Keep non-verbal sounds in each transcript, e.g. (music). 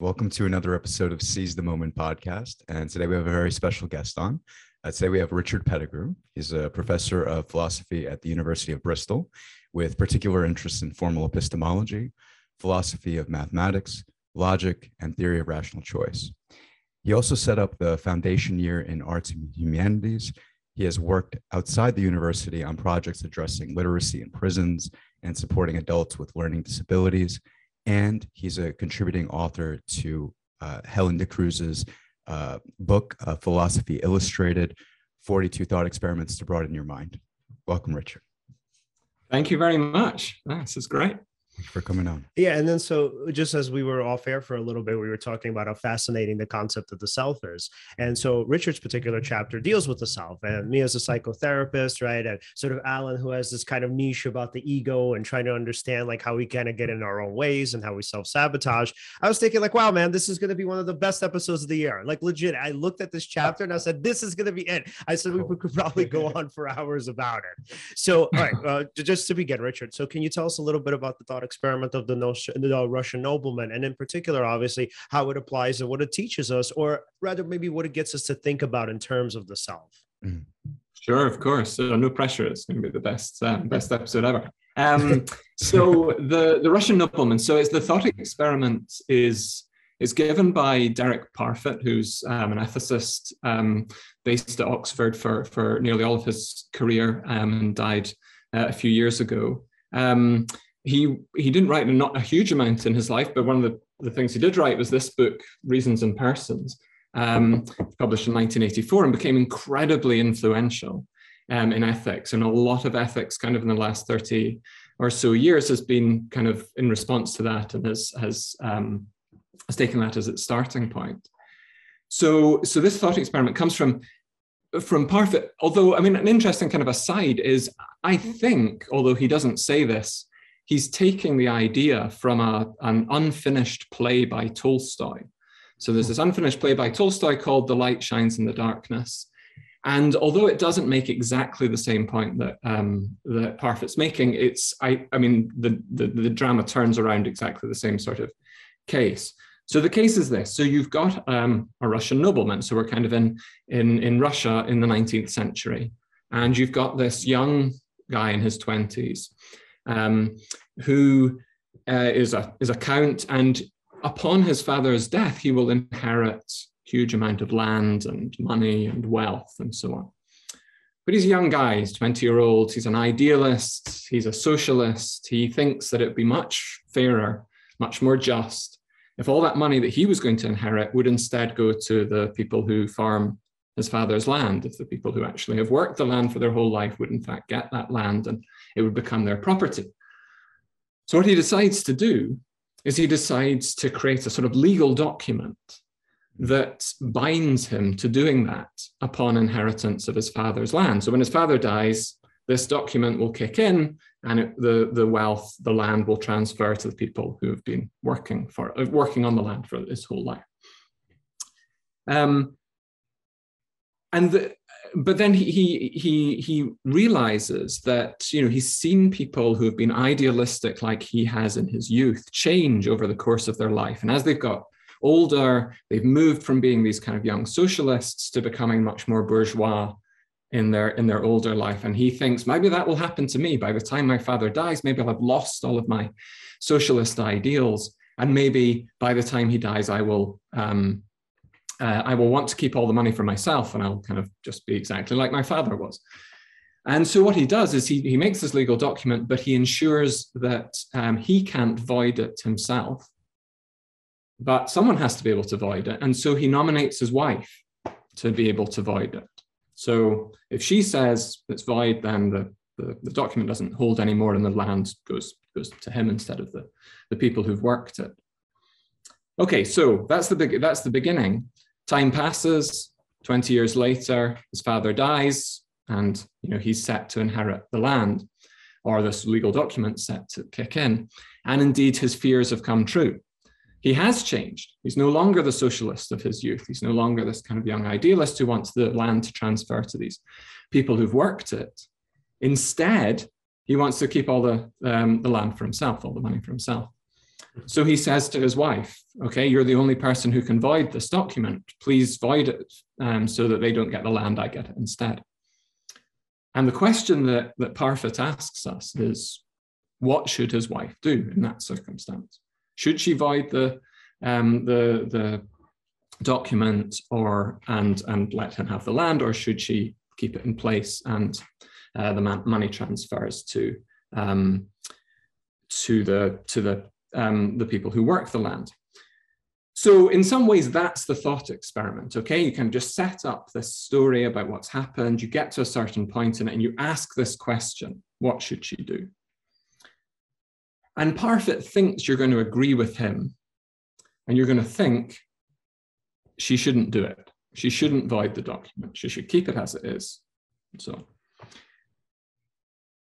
Welcome to another episode of Seize the Moment podcast. And today we have a very special guest on. Uh, today we have Richard Pettigrew. He's a professor of philosophy at the University of Bristol with particular interests in formal epistemology, philosophy of mathematics, logic, and theory of rational choice. He also set up the foundation year in arts and humanities. He has worked outside the university on projects addressing literacy in prisons and supporting adults with learning disabilities and he's a contributing author to uh, Helen de Cruz's uh, book, uh, Philosophy Illustrated 42 Thought Experiments to Broaden Your Mind. Welcome, Richard. Thank you very much. This is great for coming on. Yeah, and then so just as we were off air for a little bit, we were talking about how fascinating the concept of the self is. And so Richard's particular chapter deals with the self, and me as a psychotherapist, right, and sort of Alan who has this kind of niche about the ego and trying to understand like how we kind of get in our own ways and how we self sabotage. I was thinking like, wow, man, this is going to be one of the best episodes of the year. Like legit, I looked at this chapter and I said, this is going to be it. I said cool. we could probably go (laughs) on for hours about it. So, all right, uh, just to begin, Richard. So, can you tell us a little bit about the thought experiment of the, the Russian nobleman, and in particular, obviously, how it applies and what it teaches us, or rather, maybe what it gets us to think about in terms of the self. Mm. Sure, of course. So no pressure. It's going to be the best um, best episode ever. Um, (laughs) so the the Russian nobleman. So it's the thought experiment is is given by Derek Parfit, who's um, an ethicist um, based at Oxford for for nearly all of his career um, and died uh, a few years ago. He he didn't write not a huge amount in his life, but one of the, the things he did write was this book, Reasons and Persons, um, published in 1984, and became incredibly influential um, in ethics. And a lot of ethics, kind of in the last 30 or so years, has been kind of in response to that, and has has um, has taken that as its starting point. So so this thought experiment comes from from Parfit. Although I mean, an interesting kind of aside is I think, although he doesn't say this he's taking the idea from a, an unfinished play by Tolstoy. So there's this unfinished play by Tolstoy called The Light Shines in the Darkness. And although it doesn't make exactly the same point that um, that Parfit's making, it's I, I mean the, the the drama turns around exactly the same sort of case. So the case is this: so you've got um, a Russian nobleman. So we're kind of in in in Russia in the 19th century, and you've got this young guy in his 20s um, who uh, is a is a count, and upon his father's death, he will inherit huge amount of land and money and wealth and so on. But he's a young guy, he's 20 year old, he's an idealist, he's a socialist. He thinks that it'd be much fairer, much more just if all that money that he was going to inherit would instead go to the people who farm his father's land, if the people who actually have worked the land for their whole life would in fact get that land and it would become their property. So, what he decides to do is he decides to create a sort of legal document that binds him to doing that upon inheritance of his father's land. So, when his father dies, this document will kick in and it, the, the wealth, the land will transfer to the people who have been working for uh, working on the land for his whole life. Um, and the, but then he, he he realizes that you know he's seen people who have been idealistic like he has in his youth change over the course of their life. And as they've got older they've moved from being these kind of young socialists to becoming much more bourgeois in their in their older life. And he thinks maybe that will happen to me. By the time my father dies maybe i'll have lost all of my socialist ideals. And maybe by the time he dies i will um, uh, I will want to keep all the money for myself and I'll kind of just be exactly like my father was. And so what he does is he, he makes this legal document, but he ensures that um, he can't void it himself. But someone has to be able to void it. And so he nominates his wife to be able to void it. So if she says it's void, then the, the, the document doesn't hold anymore and the land goes, goes to him instead of the, the people who've worked it. Okay, so that's the that's the beginning. Time passes, 20 years later, his father dies, and you know he's set to inherit the land, or this legal document set to kick in. And indeed, his fears have come true. He has changed. He's no longer the socialist of his youth. He's no longer this kind of young idealist who wants the land to transfer to these people who've worked it. Instead, he wants to keep all the, um, the land for himself, all the money for himself. So he says to his wife, Okay, you're the only person who can void this document. Please void it um, so that they don't get the land, I get it instead. And the question that, that Parfit asks us is what should his wife do in that circumstance? Should she void the, um, the, the document or and, and let him have the land, or should she keep it in place and uh, the money transfers to um, to the to the um, the people who work the land. So in some ways, that's the thought experiment. Okay, you can just set up this story about what's happened. You get to a certain point in it, and you ask this question: What should she do? And Parfit thinks you're going to agree with him, and you're going to think she shouldn't do it. She shouldn't void the document. She should keep it as it is. So,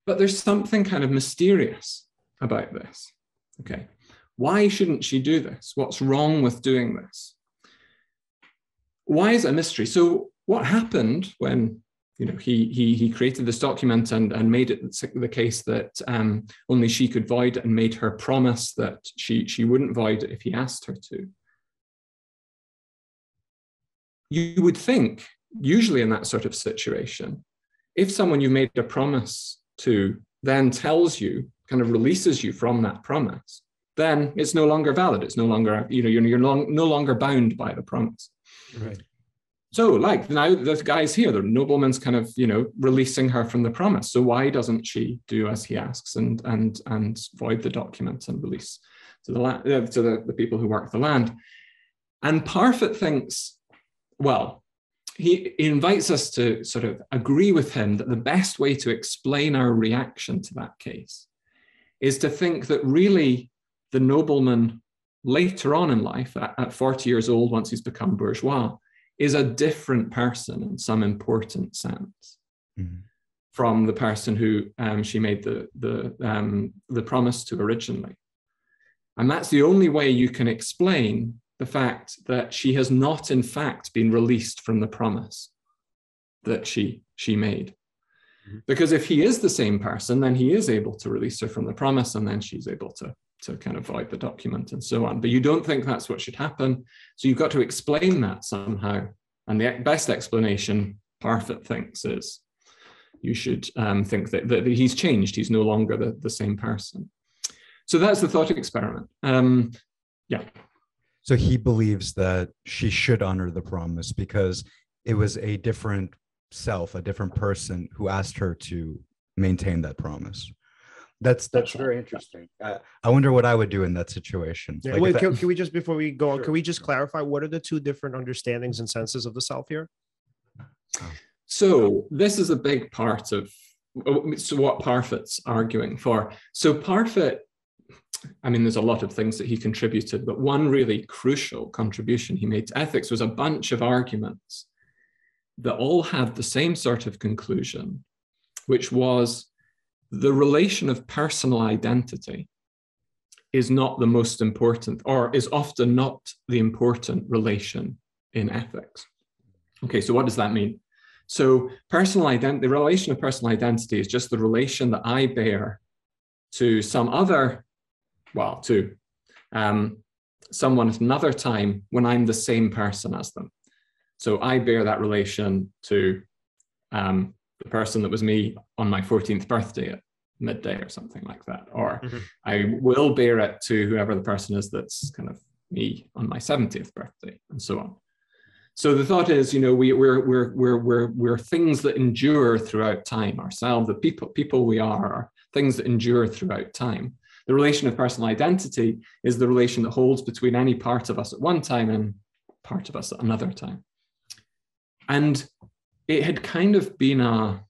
but there's something kind of mysterious about this. Okay. Why shouldn't she do this? What's wrong with doing this? Why is it a mystery? So, what happened when you know he he he created this document and and made it the case that um, only she could void it and made her promise that she she wouldn't void it if he asked her to. You would think, usually in that sort of situation, if someone you've made a promise to then tells you kind of releases you from that promise, then it's no longer valid. It's no longer, you know, you're, you're long, no longer bound by the promise. Right. So, like now, the guy's here, the nobleman's kind of, you know, releasing her from the promise. So why doesn't she do as he asks and and and void the document and release to the land uh, to the, the people who work the land? And Parfit thinks, well, he invites us to sort of agree with him that the best way to explain our reaction to that case is to think that really the nobleman later on in life, at, at 40 years old, once he's become bourgeois, is a different person in some important sense mm-hmm. from the person who um, she made the, the, um, the promise to originally. And that's the only way you can explain the fact that she has not, in fact, been released from the promise that she, she made. Mm-hmm. Because if he is the same person, then he is able to release her from the promise, and then she's able to, to kind of void the document and so on. But you don't think that's what should happen. So you've got to explain that somehow. And the best explanation, Parfit thinks, is you should um, think that, that he's changed. He's no longer the, the same person. So that's the thought experiment. Um, yeah. So he believes that she should honor the promise because it was a different self, a different person who asked her to maintain that promise. That's that's very interesting. Uh, I wonder what I would do in that situation. Yeah, like wait, can, can, we just before we go on, can we just clarify what are the two different understandings and senses of the self here? So this is a big part of so what Parfit's arguing for. So Parfit, I mean, there's a lot of things that he contributed, but one really crucial contribution he made to ethics was a bunch of arguments that all had the same sort of conclusion, which was the relation of personal identity is not the most important, or is often not the important relation in ethics. Okay, so what does that mean? So, personal identity, the relation of personal identity is just the relation that I bear to some other, well, to um, someone at another time when I'm the same person as them. So I bear that relation to um, the person that was me on my 14th birthday at midday or something like that. Or mm-hmm. I will bear it to whoever the person is that's kind of me on my 70th birthday and so on. So the thought is, you know, we, we're, we're, we're, we're, we're things that endure throughout time ourselves, the people, people we are, are things that endure throughout time. The relation of personal identity is the relation that holds between any part of us at one time and part of us at another time. And it had kind of been a,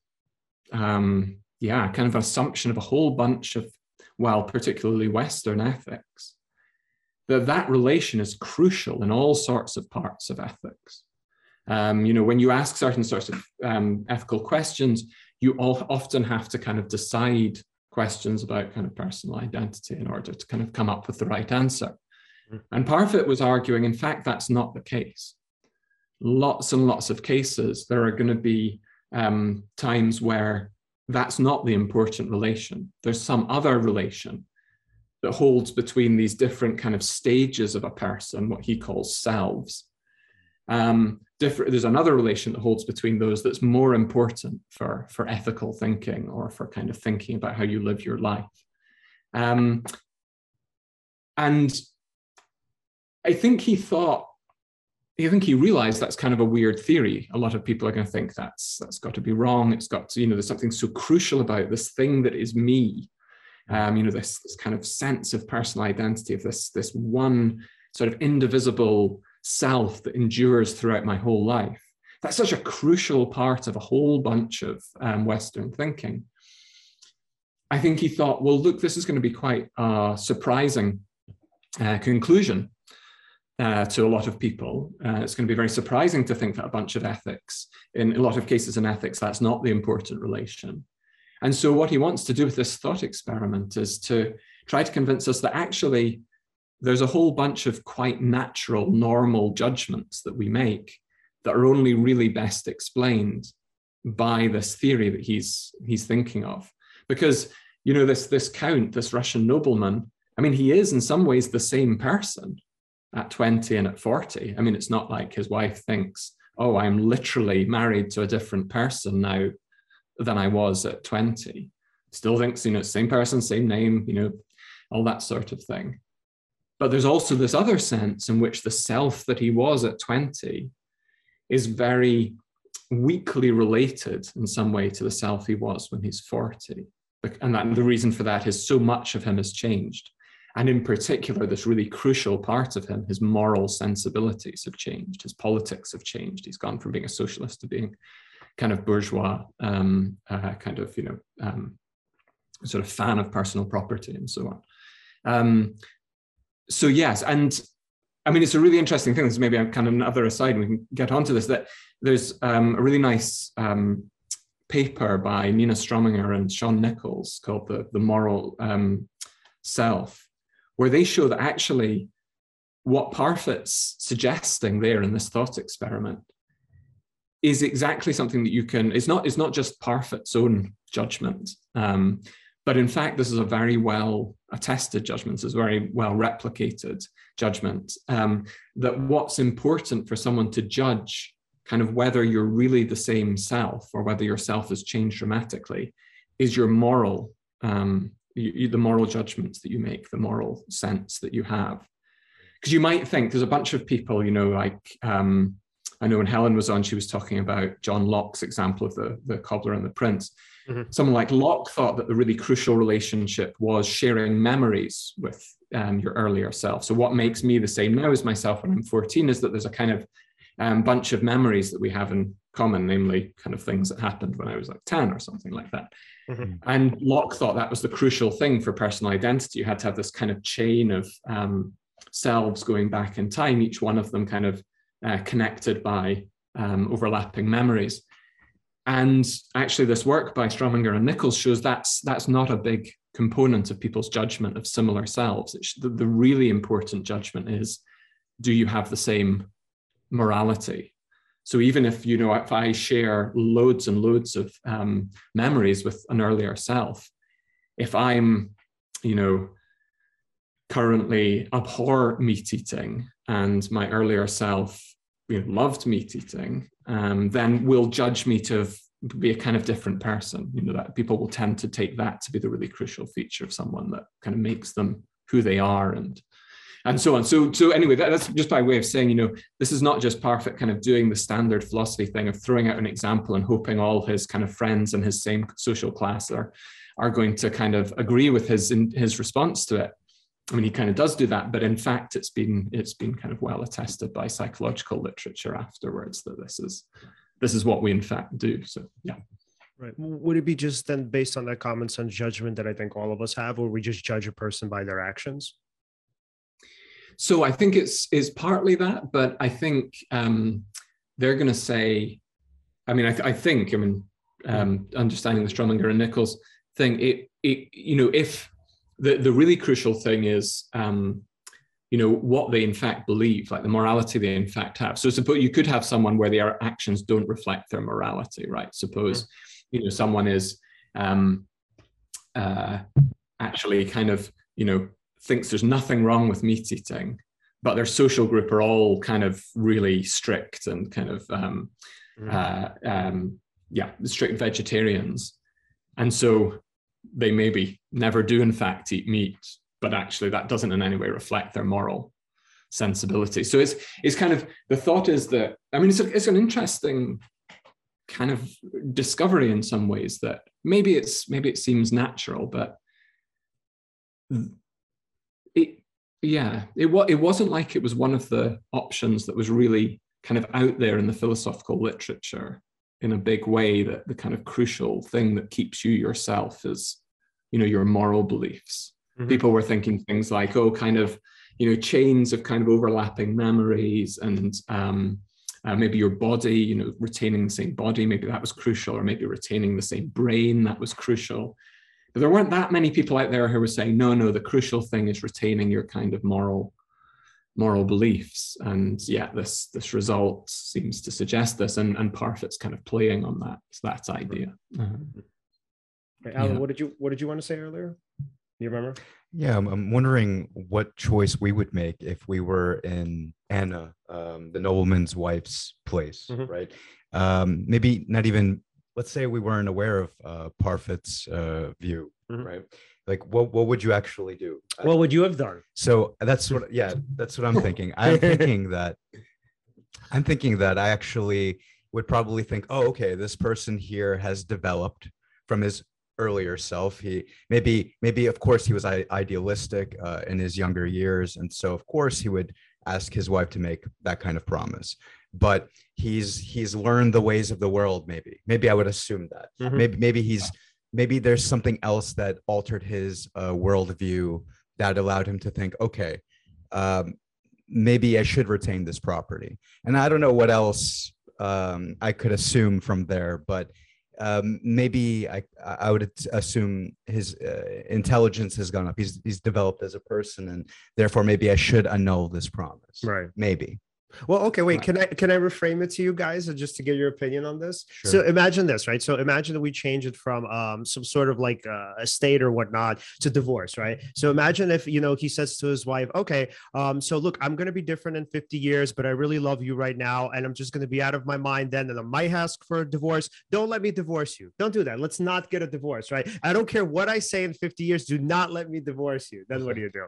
um, yeah, kind of assumption of a whole bunch of, well, particularly Western ethics, that that relation is crucial in all sorts of parts of ethics. Um, you know, when you ask certain sorts of um, ethical questions, you all often have to kind of decide questions about kind of personal identity in order to kind of come up with the right answer. Mm-hmm. And Parfit was arguing, in fact, that's not the case. Lots and lots of cases, there are going to be um, times where that's not the important relation. There's some other relation that holds between these different kind of stages of a person, what he calls selves. Um, different, there's another relation that holds between those that's more important for, for ethical thinking or for kind of thinking about how you live your life. Um, and I think he thought, I think he realized that's kind of a weird theory. A lot of people are going to think that's that's got to be wrong. It's got to, you know, there's something so crucial about this thing that is me. Um, you know, this this kind of sense of personal identity of this this one sort of indivisible self that endures throughout my whole life. That's such a crucial part of a whole bunch of um, Western thinking. I think he thought, well, look, this is going to be quite a surprising uh, conclusion uh, to a lot of people. Uh, it's going to be very surprising to think that a bunch of ethics, in a lot of cases in ethics, that's not the important relation. And so, what he wants to do with this thought experiment is to try to convince us that actually there's a whole bunch of quite natural, normal judgments that we make that are only really best explained by this theory that he's he's thinking of. Because you know this this count, this Russian nobleman, I mean, he is in some ways the same person at 20 and at 40. I mean, it's not like his wife thinks, oh, I'm literally married to a different person now than I was at 20. Still thinks, you know, same person, same name, you know, all that sort of thing. But there's also this other sense in which the self that he was at 20 is very weakly related in some way to the self he was when he's 40. And that, the reason for that is so much of him has changed. And in particular, this really crucial part of him, his moral sensibilities have changed, his politics have changed. He's gone from being a socialist to being kind of bourgeois, um, uh, kind of, you know, um, sort of fan of personal property and so on. Um, so yes, and I mean, it's a really interesting thing. This is maybe kind of another aside, and we can get onto this. That there's um, a really nice um, paper by Nina Strohminger and Shaun Nichols called the the Moral um, Self, where they show that actually what Parfit's suggesting there in this thought experiment is exactly something that you can. It's not. It's not just Parfit's own judgment. Um, but in fact, this is a very well attested judgment, it's a very well replicated judgment. Um, that what's important for someone to judge kind of whether you're really the same self or whether your self has changed dramatically is your moral, um, you, the moral judgments that you make, the moral sense that you have. Because you might think there's a bunch of people, you know, like um, I know when Helen was on, she was talking about John Locke's example of the, the cobbler and the prince. Mm-hmm. Someone like Locke thought that the really crucial relationship was sharing memories with um, your earlier self. So, what makes me the same now as myself when I'm 14 is that there's a kind of um, bunch of memories that we have in common, namely kind of things that happened when I was like 10 or something like that. Mm-hmm. And Locke thought that was the crucial thing for personal identity. You had to have this kind of chain of um, selves going back in time, each one of them kind of uh, connected by um, overlapping memories. And actually, this work by Strohminger and Nichols shows that's that's not a big component of people's judgment of similar selves. The, the really important judgment is, do you have the same morality? So even if you know if I share loads and loads of um, memories with an earlier self, if I'm, you know, currently abhor meat eating and my earlier self you know, loved meat eating, um, then will judge me to be a kind of different person. You know, that people will tend to take that to be the really crucial feature of someone that kind of makes them who they are and and so on. So, so anyway, that, that's just by way of saying, you know, this is not just Parfit kind of doing the standard philosophy thing of throwing out an example and hoping all his kind of friends in his same social class are are going to kind of agree with his in, his response to it. I mean, he kind of does do that, but in fact, it's been it's been kind of well attested by psychological literature afterwards that this is this is what we in fact do. So yeah. Right. Would it be just then based on that common sense judgment that I think all of us have, where we just judge a person by their actions? So I think it's is partly that, but I think um, they're going to say, I mean, I, th- I think, I mean, um, understanding the Strohminger and Nichols thing, it, it, you know, if the, the really crucial thing is um, you know what they in fact believe like the morality they in fact have so suppose you could have someone where their actions don't reflect their morality right suppose mm-hmm. you know someone is um, uh, actually kind of you know thinks there's nothing wrong with meat eating, but their social group are all kind of really strict and kind of um, mm. uh, um, yeah, strict vegetarians, and so they maybe never do in fact eat meat, but actually that doesn't in any way reflect their moral sensibility. So it's it's kind of the thought is that I mean it's a, it's an interesting kind of discovery in some ways that maybe it's maybe it seems natural, but yeah it was it wasn't like it was one of the options that was really kind of out there in the philosophical literature in a big way that the kind of crucial thing that keeps you yourself is you know your moral beliefs mm-hmm. people were thinking things like oh kind of you know chains of kind of overlapping memories and um, uh, maybe your body you know retaining the same body maybe that was crucial or maybe retaining the same brain that was crucial there weren't that many people out there who were saying no no the crucial thing is retaining your kind of moral moral beliefs. And yeah, this this result seems to suggest this, and and Parfit's kind of playing on that that idea. Uh-huh. Okay, Alan, yeah. what did you what did you want to say earlier? You remember? Yeah, I'm, I'm wondering what choice we would make if we were in Anna, um, the nobleman's wife's place, mm-hmm. right? Um, maybe not even. Let's say we weren't aware of uh, Parfit's uh, view, mm-hmm. right? like what what would you actually do? What would you have done? So that's what yeah that's what i'm thinking. I'm (laughs) thinking that i'm thinking that i actually would probably think oh okay this person here has developed from his earlier self. He maybe maybe of course he was idealistic uh, in his younger years. And so of course he would ask his wife to make that kind of promise but he's he's learned the ways of the world maybe maybe i would assume that mm-hmm. maybe maybe he's maybe there's something else that altered his uh, worldview that allowed him to think, okay, um, maybe I should retain this property. And I don't know what else um, I could assume from there, but um, maybe I, I would assume his uh, intelligence has gone up. He's, he's developed as a person, and therefore maybe I should annul this promise. Right. Maybe. Well, okay, wait. Can I can I reframe it to you guys just to get your opinion on this? Sure. So imagine this, right? So imagine that we change it from um, some sort of like uh, a state or whatnot to divorce, right? So imagine if you know he says to his wife, "Okay, um, so look, I'm going to be different in 50 years, but I really love you right now, and I'm just going to be out of my mind then, and I might ask for a divorce. Don't let me divorce you. Don't do that. Let's not get a divorce, right? I don't care what I say in 50 years. Do not let me divorce you. Then what do you do?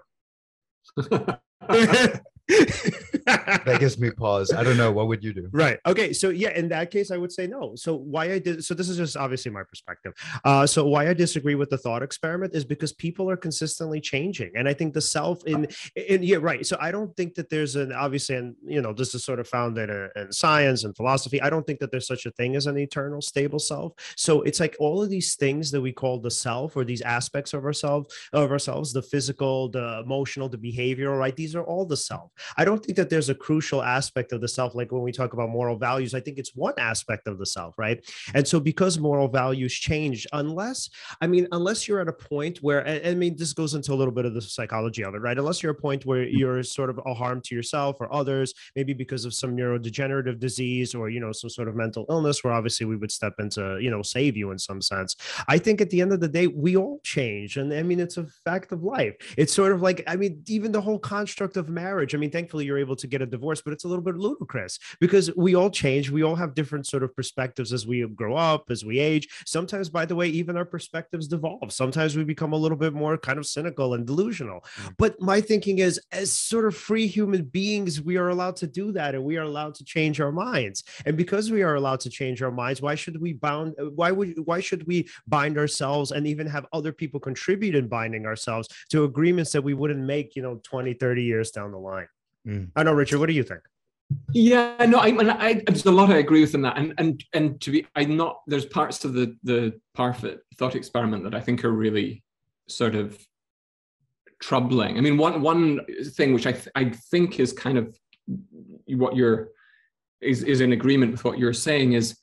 (laughs) that gives me pause. I don't know. What would you do? Right. Okay. So yeah, in that case, I would say no. So why I did so this is just obviously my perspective. Uh, so why I disagree with the thought experiment is because people are consistently changing. And I think the self in, in yeah, right. So I don't think that there's an obviously and you know, this is sort of founded in, in science and philosophy. I don't think that there's such a thing as an eternal stable self. So it's like all of these things that we call the self or these aspects of ourselves of ourselves, the physical, the emotional, the behavioral, right? These are all the self. I don't think that there's a crucial aspect of the self. Like when we talk about moral values, I think it's one aspect of the self, right? And so because moral values change, unless, I mean, unless you're at a point where, I mean, this goes into a little bit of the psychology of it, right? Unless you're a point where you're sort of a harm to yourself or others, maybe because of some neurodegenerative disease or, you know, some sort of mental illness where obviously we would step into, you know, save you in some sense. I think at the end of the day, we all change. And I mean, it's a fact of life. It's sort of like, I mean, even the whole construct of marriage. I mean, thankfully you're able to get a divorce, but it's a little bit ludicrous because we all change. We all have different sort of perspectives as we grow up, as we age. Sometimes, by the way, even our perspectives devolve. Sometimes we become a little bit more kind of cynical and delusional. Mm-hmm. But my thinking is, as sort of free human beings, we are allowed to do that and we are allowed to change our minds. And because we are allowed to change our minds, why should we bound? Why would why should we bind ourselves and even have other people contribute in binding ourselves to agreements that we wouldn't make, you know, 20, 30 years down the line? Mm. I know, Richard. What do you think? Yeah, no, I, I, I, there's a lot I agree with in that, and and and to be, I'm not. There's parts of the the Parfit thought experiment that I think are really sort of troubling. I mean, one one thing which I th- I think is kind of what you're is is in agreement with what you're saying is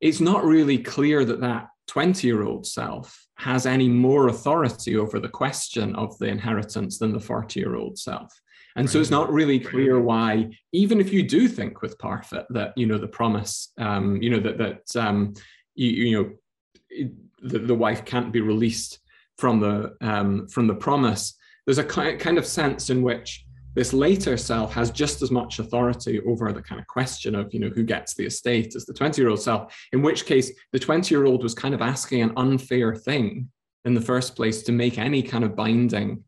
it's not really clear that that 20 year old self has any more authority over the question of the inheritance than the 40 year old self and so it's not really clear why, even if you do think with Parfit that, you know, the promise, um, you know, that, that um, you, you know, the, the wife can't be released from the, um, from the promise, there's a kind of sense in which this later self has just as much authority over the kind of question of you know who gets the estate as the 20 year old self in which case the 20 year old was kind of asking an unfair thing in the first place to make any kind of binding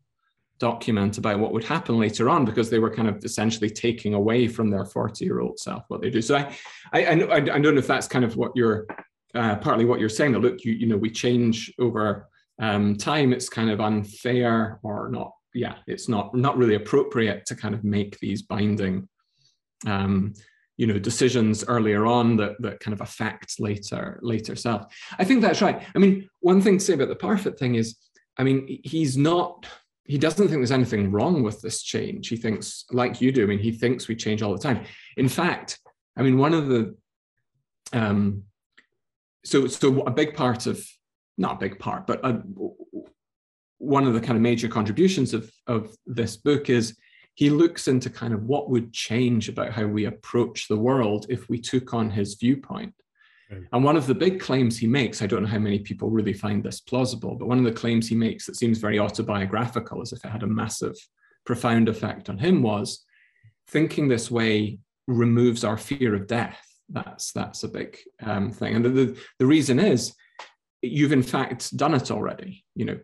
document about what would happen later on because they were kind of essentially taking away from their 40 year old self what they do. So i i i, don't know if that's kind of what you're uh, partly what you're saying that look you you know we change over um, time. It's kind of unfair or not yeah it's not not really appropriate to kind of make these binding um, you know decisions earlier on that that kind of affect later later self. I think that's right. I mean one thing to say about the Parfit thing is i mean he's not he doesn't think there's anything wrong with this change he thinks like you do i mean he thinks we change all the time in fact i mean one of the um so so a big part of not a big part but a, one of the kind of major contributions of of this book is he looks into kind of what would change about how we approach the world if we took on his viewpoint. And one of the big claims he makes, I don't know how many people really find this plausible, but one of the claims he makes that seems very autobiographical, as if it had a massive, profound effect on him, was thinking this way removes our fear of death. That's that's a big um, thing, and the, the the reason is you've in fact done it already. You know,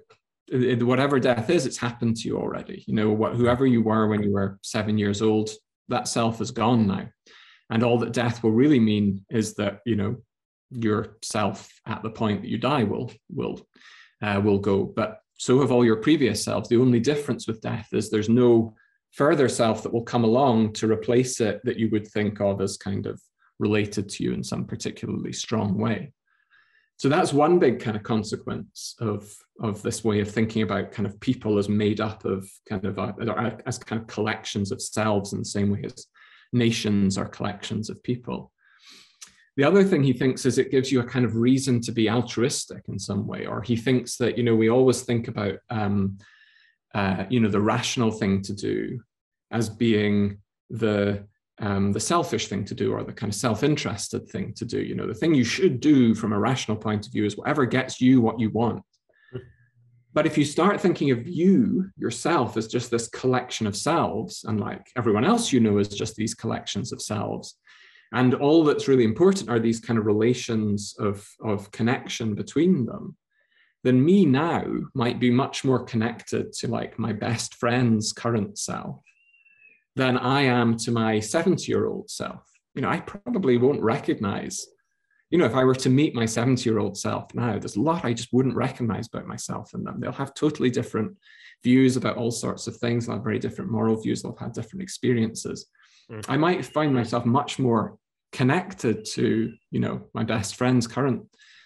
whatever death is, it's happened to you already. You know, what, whoever you were when you were seven years old, that self is gone now. And all that death will really mean is that, you know, your self at the point that you die will will uh, will go. But so have all your previous selves. The only difference with death is there's no further self that will come along to replace it that you would think of as kind of related to you in some particularly strong way. So that's one big kind of consequence of of this way of thinking about kind of people as made up of kind of a, uh, as kind of collections of selves in the same way as nations are collections of people. The other thing he thinks is it gives you a kind of reason to be altruistic in some way, or he thinks that you know we always think about um, uh, you know the rational thing to do as being the um, the selfish thing to do or the kind of self-interested thing to do. You know, the thing you should do from a rational point of view is whatever gets you what you want. But if you start thinking of you yourself as just this collection of selves, and like everyone else you know is just these collections of selves, and all that's really important are these kind of relations of, of connection between them, then me now might be much more connected to like my best friend's current self than I am to my 70 year old self. You know, I probably won't recognize you know, if I were to meet my 70 year old self now, there's a lot I just wouldn't recognize about myself in them. They'll have totally different views about all sorts of things. They'll have very different moral views. They'll have had different experiences. Mm. I might find myself much more connected to, you know, my best friend's current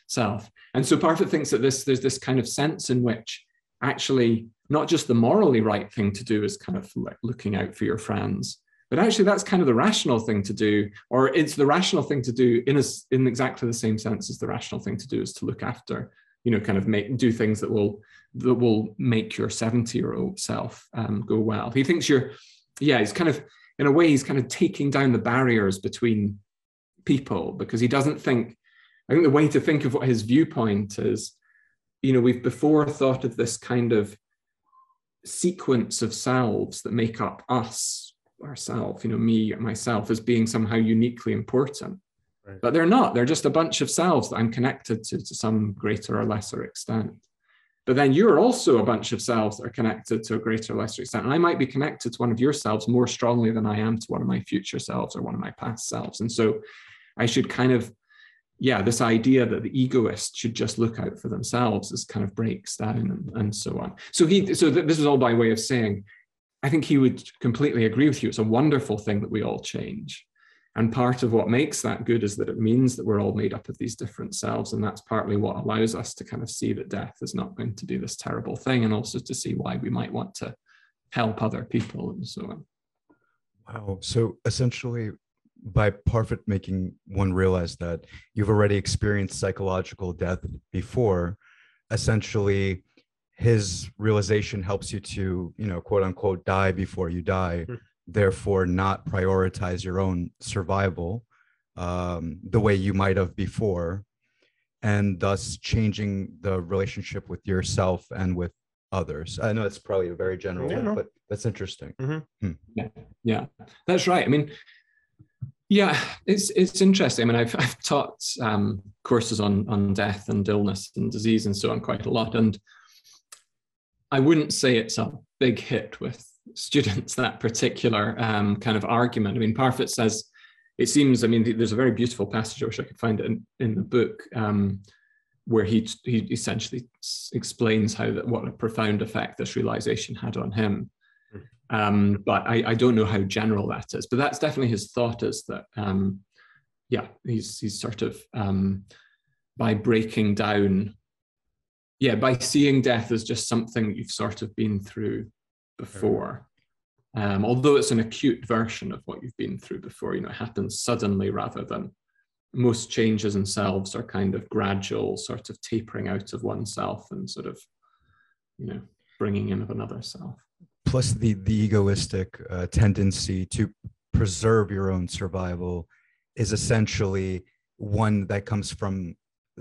self. And so Parfit thinks that this, there's this kind of sense in which actually not just the morally right thing to do is kind of like looking out for your friends, but actually, that's kind of the rational thing to do, or it's the rational thing to do in a, in exactly the same sense as the rational thing to do is to look after, you know, kind of make do things that will that will make your 70 year old self um, go well. He thinks you're, yeah, he's kind of in a way he's kind of taking down the barriers between people because he doesn't think. I think the way to think of what his viewpoint is, you know, we've before thought of this kind of sequence of selves that make up us ourselves, you know, me, myself, as being somehow uniquely important. Right. But they're not. They're just a bunch of selves that I'm connected to to some greater or lesser extent. But then you're also a bunch of selves that are connected to a greater or lesser extent. And I might be connected to one of your selves more strongly than I am to one of my future selves or one of my past selves. And so I should kind of, yeah, this idea that the egoist should just look out for themselves is kind of breaks down and, and so on. So he, so th- this is all by way of saying I think he would completely agree with you. It's a wonderful thing that we all change. And part of what makes that good is that it means that we're all made up of these different selves. And that's partly what allows us to kind of see that death is not going to do this terrible thing, and also to see why we might want to help other people and so on. Wow. So essentially, by Parfit making one realize that you've already experienced psychological death before, essentially, his realization helps you to you know quote unquote die before you die mm-hmm. Therefore not prioritize your own survival um, the way you might have before and thus changing the relationship with yourself and with others. I know it's probably a very general, Yeah, one, no. but that's interesting. Yeah, that's right. I mean, yeah, it's it's interesting. I mean, I've I've taught um, courses on on death and illness and disease and so on quite a lot, and I wouldn't say it's a big hit with students that particular um, kind of argument. I mean, Parfit says it seems. I mean, there's a very beautiful passage. I wish I could find it in, in the book. Um, where he he essentially explains how that what a profound effect this realization had on him. Um, but I, I don't know how general that is. But that's definitely his thought is that um, yeah, he's he's sort of um, by breaking down, yeah, by seeing death as just something you've sort of been through before. Um, although it's an acute version of what you've been through before, you know, it happens suddenly rather than most changes in selves are kind of gradual, sort of tapering out of oneself and sort of, you know, bringing in of another self. Plus the the egoistic uh, tendency to preserve your own survival is essentially one that comes from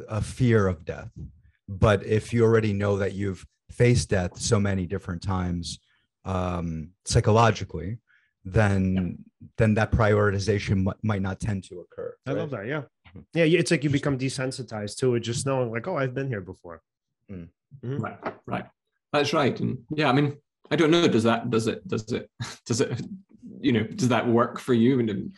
a fear of death. But if you already know that you've faced death so many different times um, psychologically, then then that prioritization mi- might not tend to occur. I love that. Yeah. Yeah. It's like you become desensitized to it, just knowing, like, oh, I've been here before. Right, right. That's right. And yeah, I mean, I don't know. Does that does it does it (laughs) does it you know does that work for you? And then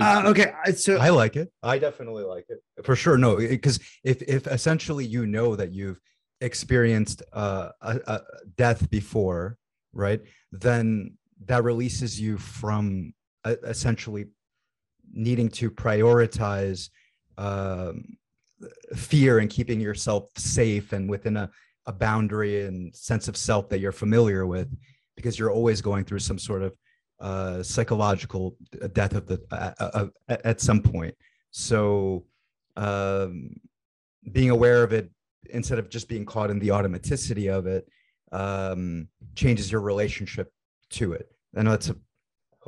Uh, okay. I- So, I like it. I definitely like it for sure. No, because if if essentially you know that you've experienced uh, a, a death before, right? Then that releases you from uh, essentially needing to prioritize um, fear and keeping yourself safe and within a, a boundary and sense of self that you're familiar with, because you're always going through some sort of uh, psychological death of the uh, at some point. So um, being aware of it instead of just being caught in the automaticity of it um, changes your relationship to it. I know it's a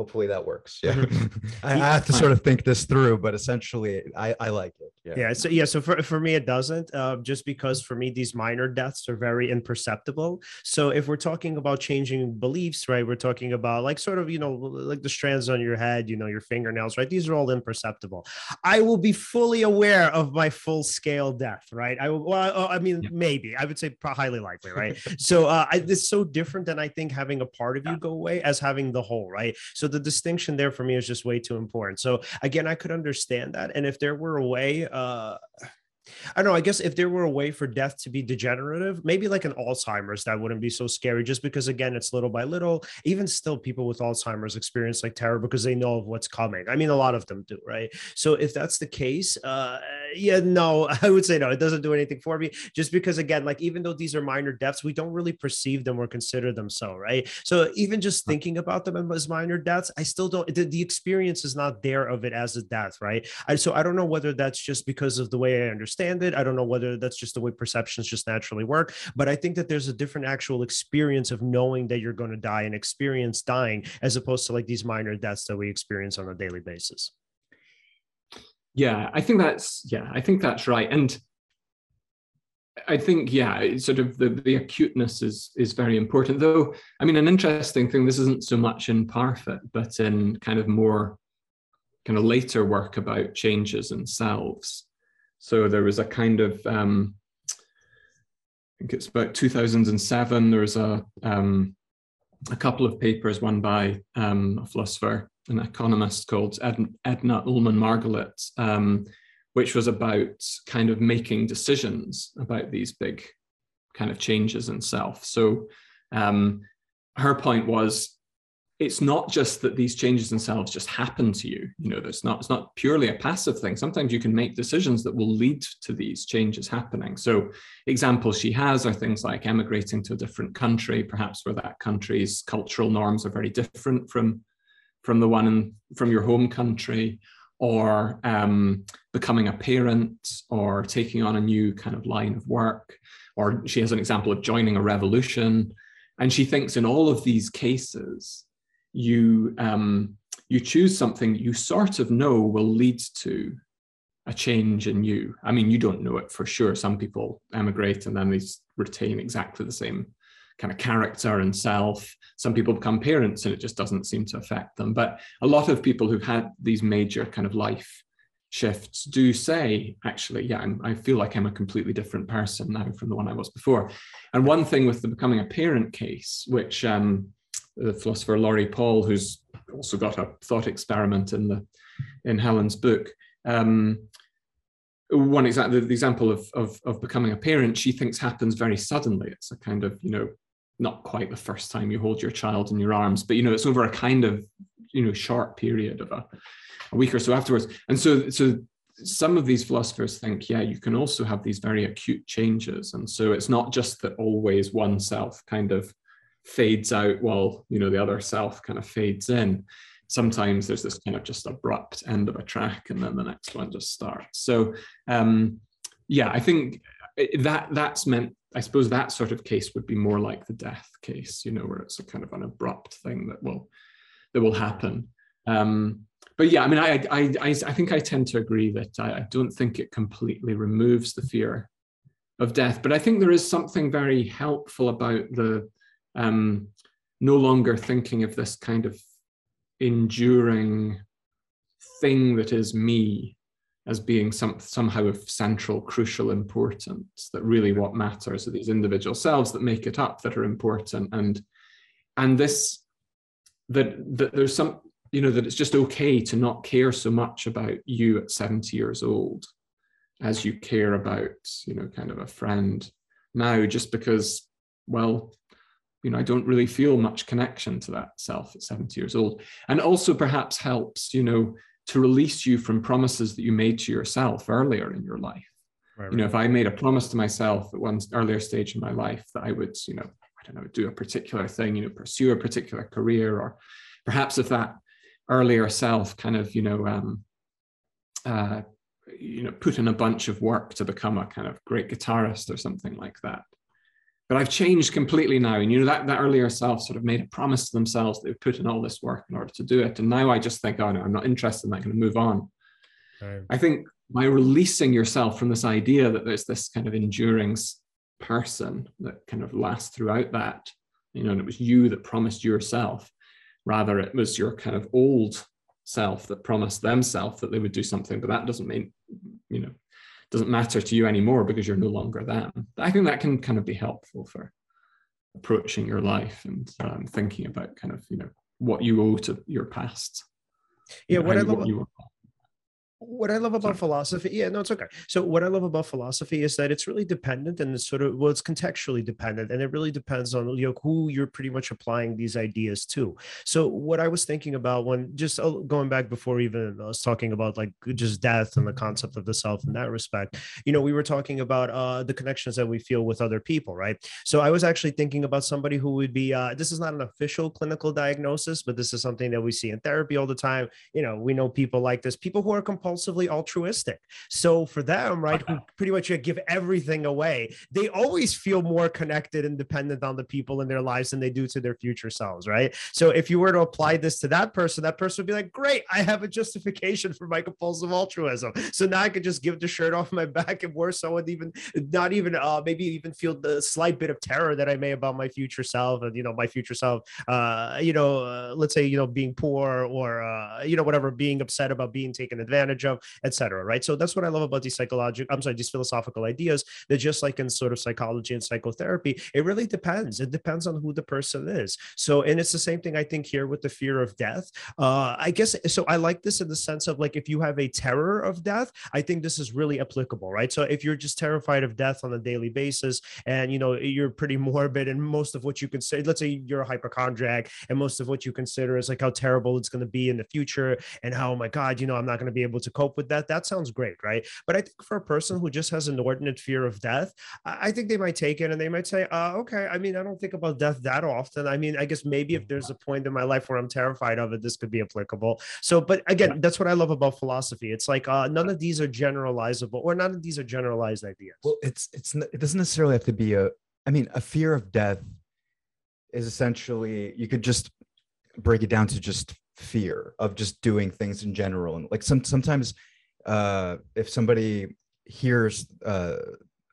hopefully that works. Yeah, (laughs) I, I have to sort of think this through, but essentially, I, I like it. Yeah. yeah so yeah so for, for me it doesn't uh, just because for me these minor deaths are very imperceptible. So if we're talking about changing beliefs right we're talking about like sort of you know like the strands on your head you know your fingernails right these are all imperceptible. I will be fully aware of my full scale death right? I will well i mean Yeah. maybe. I would say highly likely right? (laughs) So uh, I, it's so different than i think having a part of you go away as having the whole right? So the distinction there for me is just way too important. So again i could understand that. And if there were a way uh I don't know. I guess if there were a way for death to be degenerative, maybe like an Alzheimer's, that wouldn't be so scary. Just because, again, it's little by little. Even still, people with Alzheimer's experience like terror because they know of what's coming. I mean, a lot of them do, right? So if that's the case, uh, yeah, no, (laughs) I would say no. It doesn't do anything for me. Just because, again, like even though these are minor deaths, we don't really perceive them or consider them so, right? So even just thinking about them as minor deaths, I still don't. The, the experience is not there of it as a death, right? I, so I don't know whether that's just because of the way I understand it. I don't know whether that's just the way perceptions just naturally work. But I think that there's a different actual experience of knowing that you're going to die and experience dying as opposed to like these minor deaths that we experience on a daily basis. Yeah, I think that's yeah, I think that's right. And I think yeah, sort of the the acuteness is is very important. Though I mean, an interesting thing. This isn't so much in Parfit, but in kind of more kind of later work about changes in selves. So there was a kind of um, I think it's about 2007. There was a um, a couple of papers, one by um, a philosopher, an economist called Ed- Edna Ullmann-Margalit, um, which was about kind of making decisions about these big kind of changes in self. So um, her point was it's not just that these changes themselves just happen to you you know it's not it's not purely a passive thing. Sometimes you can make decisions that will lead to these changes happening. So examples she has are things like emigrating to a different country perhaps where that country's cultural norms are very different from from the one in, from your home country or um, becoming a parent or taking on a new kind of line of work or she has an example of joining a revolution. And she thinks in all of these cases you um, you choose something you sort of know will lead to a change in you. I mean, you don't know it for sure. Some people emigrate and then they retain exactly the same kind of character and self. Some people become parents and it just doesn't seem to affect them. But a lot of people who've had these major kind of life shifts do say, actually, yeah, I'm, i feel like I'm a completely different person now from the one I was before. And one thing with the becoming a parent case, which um, the philosopher Laurie Paul, who's also got a thought experiment in the in Helen's book, um, one example, the example of, of, of becoming a parent, she thinks happens very suddenly. It's a kind of, you know, not quite the first time you hold your child in your arms, but you know, it's over a kind of, you know, short period of a, a week or so afterwards. And so, so some of these philosophers think, yeah, you can also have these very acute changes. And so it's not just that always one self kind of fades out while, you know, the other self kind of fades in. Sometimes there's this kind of just abrupt end of a track and then the next one just starts. So um, yeah i think that that's meant i suppose that sort of case would be more like the death case you know where it's a kind of an abrupt thing that will that will happen. Um, but yeah i mean I, I i i think i tend to agree that I, I don't think it completely removes the fear of death but i think there is something very helpful about the um, no longer thinking of this kind of enduring thing that is me as being some, somehow of central, crucial importance, that really what matters are these individual selves that make it up that are important. And, and this, that, that there's some, you know, that it's just okay to not care so much about you at 70 years old as you care about, you know, kind of a friend now, just because, well, you know, I don't really feel much connection to that self at 70 years old. And also perhaps helps, you know, to release you from promises that you made to yourself earlier in your life. Right, you know, if I made a promise to myself at one earlier stage in my life that I would, you know, I don't know, do a particular thing, you know, pursue a particular career, or perhaps if that earlier self kind of, you know, um, uh, you know, put in a bunch of work to become a kind of great guitarist or something like that but I've changed completely now. And you know, that, that earlier self sort of made a promise to themselves they would put in all this work in order to do it. And now I just think, oh no, I'm not interested in that, I'm going to move on. Right. I think by releasing yourself from this idea that there's this kind of enduring person that kind of lasts throughout that, you know, and it was you that promised yourself, rather it was your kind of old self that promised themselves that they would do something, but that doesn't mean, you know, doesn't matter to you anymore because you're no longer them. I think that can kind of be helpful for approaching your life and um, thinking about kind of you know what you owe to your past. Yeah, what I love. What I love about Sorry. philosophy, yeah, no, it's okay. So what I love about philosophy is that it's really dependent and it's sort of well, it's contextually dependent, and it really depends on you know who you're pretty much applying these ideas to. So what I was thinking about when just uh, going back before even I was talking about like just death and the concept of the self in that respect, you know, we were talking about uh, the connections that we feel with other people, right? So I was actually thinking about somebody who would be. Uh, this is not an official clinical diagnosis, but this is something that we see in therapy all the time. You know, we know people like this, people who are compulsive compulsively altruistic. So for them, right, who (laughs) pretty much give everything away, they always feel more connected and dependent on the people in their lives than they do to their future selves, right? So if you were to apply this to that person, that person would be like, great, I have a justification for my compulsive altruism. So now I could just give the shirt off my back and worse, I would even not even uh maybe even feel the slight bit of terror that I may about my future self and you know my future self uh you know uh, let's say you know being poor or uh you know whatever being upset about being taken advantage advantage of, etc. Right. So that's what I love about these psychological, I'm sorry, these philosophical ideas. That just like in sort of psychology and psychotherapy, it really depends. It depends on who the person is. So, and it's the same thing I think here with the fear of death. Uh, I guess so. I like this in the sense of like if you have a terror of death, I think this is really applicable, right? So if you're just terrified of death on a daily basis, and you know you're pretty (laughs) morbid, and most of what you can say, let's say you're a hypochondriac, and most of what you consider is like how terrible it's going to be in the future, and how oh my god, you know I'm not going to be able to cope with that, that sounds great, right? But I think for a person who just has an inordinate fear of death, I think they might take it and they might say, uh, okay, I mean, I don't think about death that often. I mean, I guess maybe if there's a point in my life where I'm terrified of it, this could be applicable. So, but again, that's what I love about philosophy. It's like uh, none of these are generalizable, or none of these are generalized ideas. Well, it's it's it doesn't necessarily have to be a. I mean, a fear of death is essentially you could just break it down to just fear of just doing things in general and like some sometimes uh if somebody hears uh,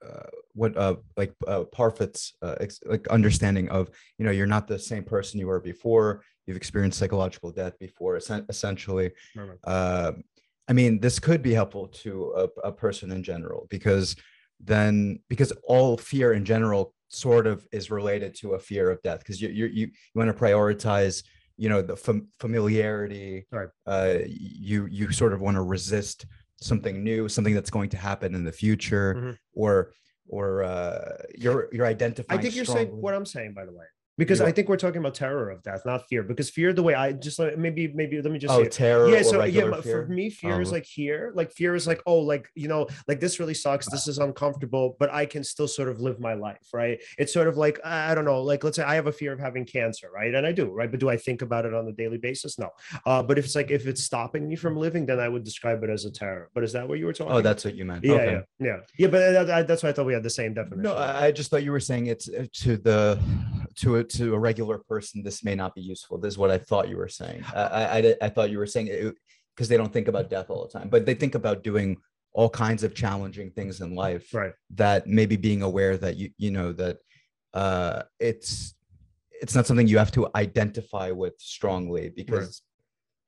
uh what uh like uh, Parfit's uh, ex- like understanding of you know you're not the same person you were before. You've experienced psychological death before, essentially. Uh, I mean, this could be helpful to a, a person in general because then because all fear in general sort of is related to a fear of death because you you you, you want to prioritize you know the fam- familiarity right. uh, you you sort of want to resist something new something that's going to happen in the future Mhm. or or uh, you're you're identifying I think you're saying what I'm saying, by the way, because You I think we're talking about terror of death, not fear. Because fear, the way I just maybe maybe let me just oh say terror yeah so yeah fear? for me fear is Oh. like here like fear is like oh like you know like this really sucks this is uncomfortable but i can still sort of live my life right? It's sort of like i don't know like let's say i have a fear of having cancer right? And i do right? But do i think about it on a daily basis? No. Uh, but if it's like if it's stopping me from living then i would describe it as a terror. But is that what you were talking oh that's what you meant. Yeah okay. yeah yeah. Yeah but that- that- that's why i thought we had the same definition. No, I just thought you were saying it's uh, to the to a to a regular person. This may not be useful. This is what I thought you were saying. I I, I, thought you were saying it because they don't think about death all the time, but they think about doing all kinds of challenging things in life. right That maybe being aware that you you know that uh it's it's not something you have to identify with strongly because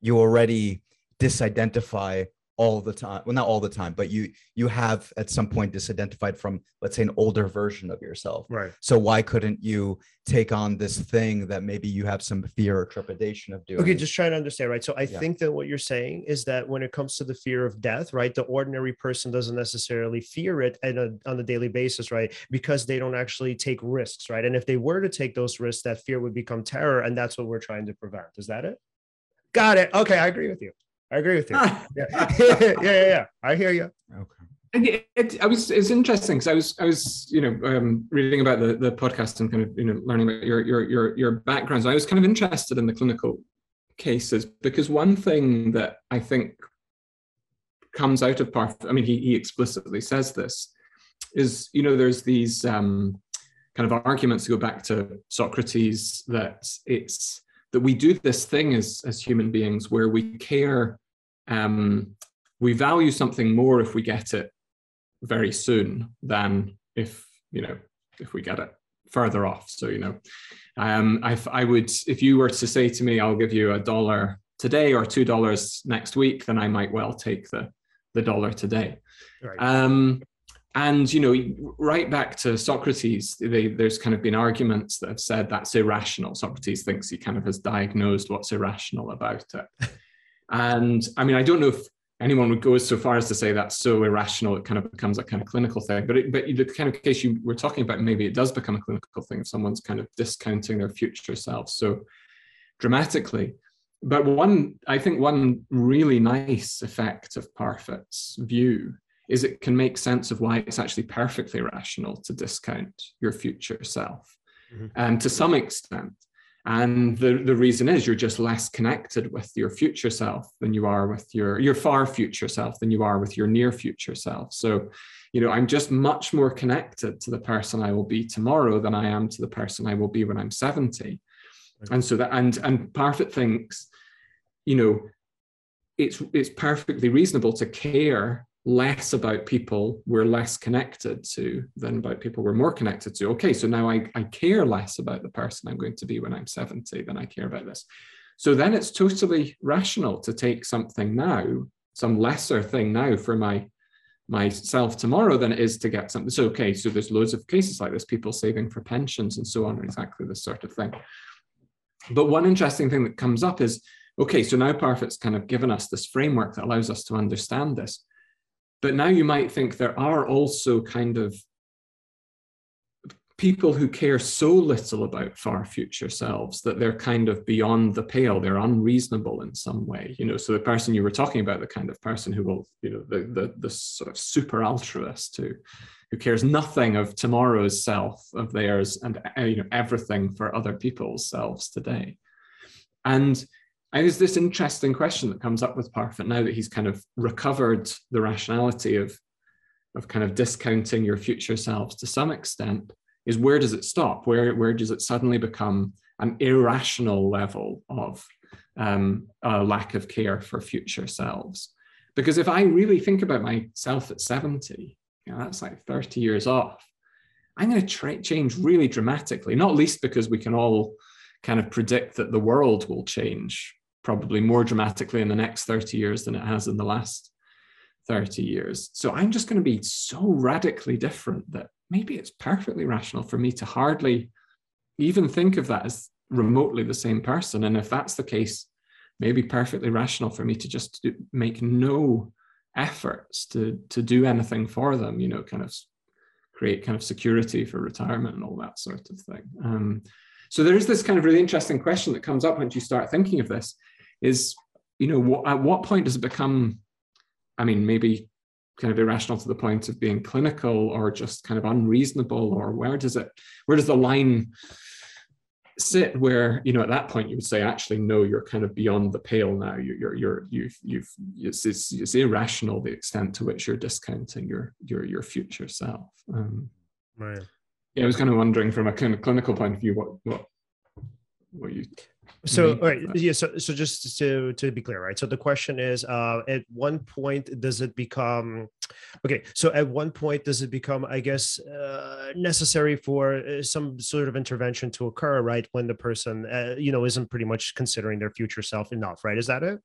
you already disidentify all the time well not all the time but you you have at some point disidentified from let's say an older version of yourself right so why couldn't you take on this thing that maybe you have some fear or trepidation of doing Okay, just trying to understand, right? So I Yeah. think that what you're saying is that when it comes to the fear of death, right, the ordinary person doesn't necessarily fear it a, on a daily basis, right? Because they don't actually take risks, right? And if they were to take those risks, that fear would become terror, and that's what we're trying to prevent. Is that it? Got it. Okay, I agree with you. I agree with you. Ah, (laughs) Yeah, (laughs) yeah, yeah, yeah. I hear you. okay And it, it, I was it's interesting because I was I was you know um, reading about the, the podcast and kind of you know learning about your your your your backgrounds. I was kind of interested in the clinical cases because one thing that I think comes out of Parfit, I mean he he explicitly says this, is you know there's these um, kind of arguments to go back to Socrates that it's that we do this thing as as human beings where we care um, we value something more if we get it very soon than if you know if we get it further off. So you know um I, I would if you were to say to me i'll give you a dollar today or two dollars next week then i might well take the the dollar today. Right. um and you know right back to socrates they, there's kind of been arguments that have said that's irrational. Socrates thinks he kind of has diagnosed what's irrational about it (laughs) and i mean i don't know if anyone would go so far as to say that's so irrational it kind of becomes a kind of clinical thing. But it, but the kind of case you were talking about maybe it does become a clinical thing if someone's kind of discounting their future self so dramatically. But one i think one really nice effect of parfit's view is it can make sense of why it's actually perfectly rational to discount your future self. Mhm. and to some extent and the, the reason is you're just less connected with your future self than you are with your your far future self than you are with your near future self. So you know i'm just much more connected to the person i will be tomorrow than i am to the person i will be when i'm 70 and so that and and parfit thinks you know it's it's perfectly reasonable to care less about people we're less connected to than about people we're more connected to. Okay, so now I, I care less about the person I'm going to be when I'm 70 than I care about this. So then it's totally rational to take something now, some lesser thing now for my myself tomorrow than it is to get something. So okay, so there's loads of cases like this, people saving for pensions and so on, exactly this sort of thing. But one interesting thing that comes up is okay, so now Parfit's kind of given us this framework that allows us to understand this. But now you might think there are also kind of people who care so little about far future selves that they're kind of beyond the pale they're unreasonable in some way you know? So the person you were talking about the kind of person who will you know the the, the sort of super altruist who who cares nothing of tomorrow's self of theirs and uh, you know everything for other people's selves today. And and there's this interesting question that comes up with Parfit now that he's kind of recovered the rationality of, of kind of discounting your future selves to some extent, is where does it stop? Where, where does it suddenly become an irrational level of um, a lack of care for future selves? Because if I really think about myself at 70, you know, that's like 30 years off. I'm going to tra- change really dramatically, not least because we can all kind of predict that the world will change probably more dramatically in the next 30 years than it has in the last 30 years. So I'm just going to be so radically different that maybe it's perfectly rational for me to hardly even think of that as remotely the same person. And if that's the case, maybe perfectly rational for me to just do, make no efforts to to do anything for them. You know, kind of create kind of security for retirement and all that sort of thing. Um, so there is this kind of really interesting question that comes up once you start thinking of this: is you know what, at what point does it become? I mean, maybe kind of irrational to the point of being clinical or just kind of unreasonable or where does it where does the line sit where you know at that point you would say actually no you're kind of beyond the pale now you're you're, you're you've you've it's, it's, it's irrational the extent to which you're discounting your your your future self um, right yeah i was kind of wondering from a kind of clinical point of view what what what you so all right yeah so so just to to be clear right so the question is uh at one point does it become okay so at one point does it become i guess uh, necessary for uh, some sort of intervention to occur right when the person uh, you know isn't pretty much considering their future self enough right? Is that it?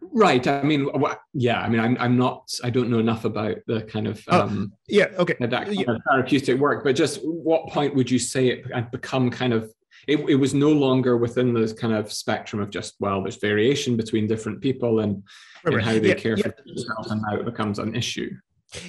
Right i mean yeah i mean i'm, I'm not i don't know enough about the kind of oh, um yeah okay that kind yeah. of therapeutic work but just what point would you say it become kind of it, it was no longer within the kind of spectrum of just well there's variation between different people and, right. and how they yeah, care yeah. for themselves and how it becomes an issue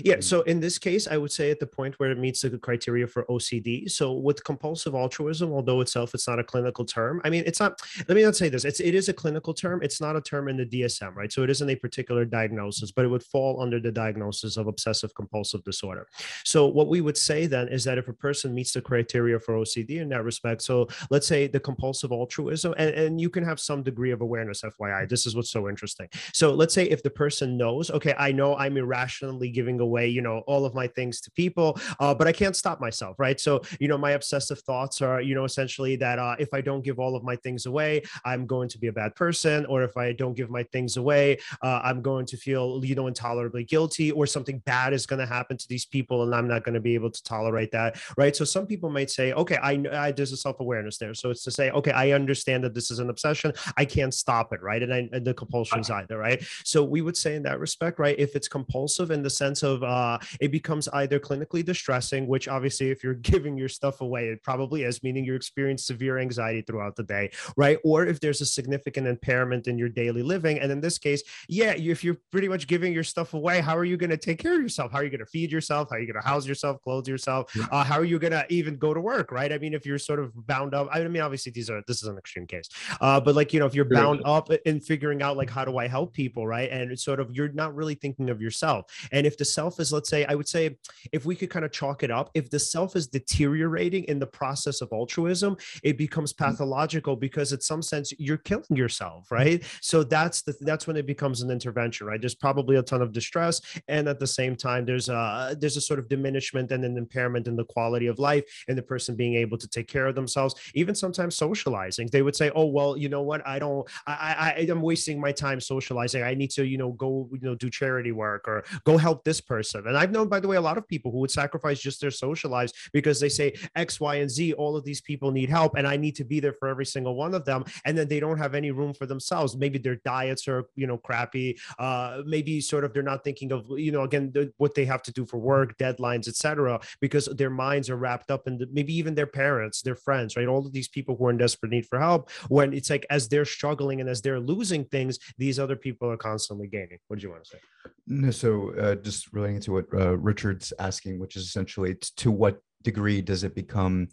yeah. Mm. So in this case, I would say at the point where it meets the criteria for OCD. So with compulsive altruism, although itself it's not a clinical term. I mean, it's not. Let me not say this. It's it is a clinical term. It's not a term in the DSM, right? So it isn't a particular diagnosis, but it would fall under the diagnosis of obsessive compulsive disorder. So what we would say then is that if a person meets the criteria for OCD in that respect, so let's say the compulsive altruism, and, and you can have some degree of awareness. FYI, this is what's so interesting. So let's say if the person knows, okay, I know I'm irrationally giving giving away, you know, all of my things to people, uh, but I can't stop myself, right? So, you know, my obsessive thoughts are, you know, essentially that uh, if I don't give all of my things away, I'm going to be a bad person, or if I don't give my things away, uh, I'm going to feel, you know, intolerably guilty, or something bad is going to happen to these people, and I'm not going to be able to tolerate that, right? So, some people might say, okay, I, I there's a self awareness there, so it's to say, okay, I understand that this is an obsession, I can't stop it, right? And, I, and the compulsions either, right? So, we would say in that respect, right, if it's compulsive in the sense of uh, it becomes either clinically distressing, which obviously, if you're (laughs) giving your stuff away, it probably is, meaning you experience severe anxiety throughout the day, right? Or if there's a significant impairment in your daily living. And in this case, yeah, if you're pretty much giving your stuff away, how are you going to take care of yourself? How are you going to feed yourself? How are you going to house yourself, clothe yourself? Uh, how are you going to even go to work, right? I mean, if you're sort of bound up, I mean, obviously, these are, this is an extreme case, uh, but like, you know, if you're bound up in figuring out like, how do I help people, right? And it's sort of, you're not really thinking of yourself. And if the self is, let's say, I would say, if we could kind of chalk it up, if the self is deteriorating in the process of altruism, it becomes mm-hmm. pathological because, in some sense, you're killing yourself, right? So that's the that's when it becomes an intervention, right? There's probably a ton of distress, and at the same time, there's a there's a sort of diminishment and an impairment in the quality of life and the person being able to take care of themselves. Even sometimes socializing, they would say, "Oh, well, you know what? I don't. I, I I'm wasting my time socializing. I need to, you know, go, you know, do charity work or go help this person." And I've known, by the way, a lot of people who would sacrifice just their social lives because they say X, Y, and Z, all of these people need help, and I need to be there for every single one of them. And then they don't have any room for themselves. Maybe their diets are, you know, crappy. Uh, maybe sort of they're not thinking of, you know, again, the, what they have to do for work, deadlines, etc., because their minds are wrapped up in the, maybe even their parents, their friends, right? All of these people who are in desperate need for help. When it's like as they're struggling and as they're losing things, these other people are constantly gaining. What do you want to say? No, so uh, just relating to what uh, Richard's asking, which is essentially to what degree does it become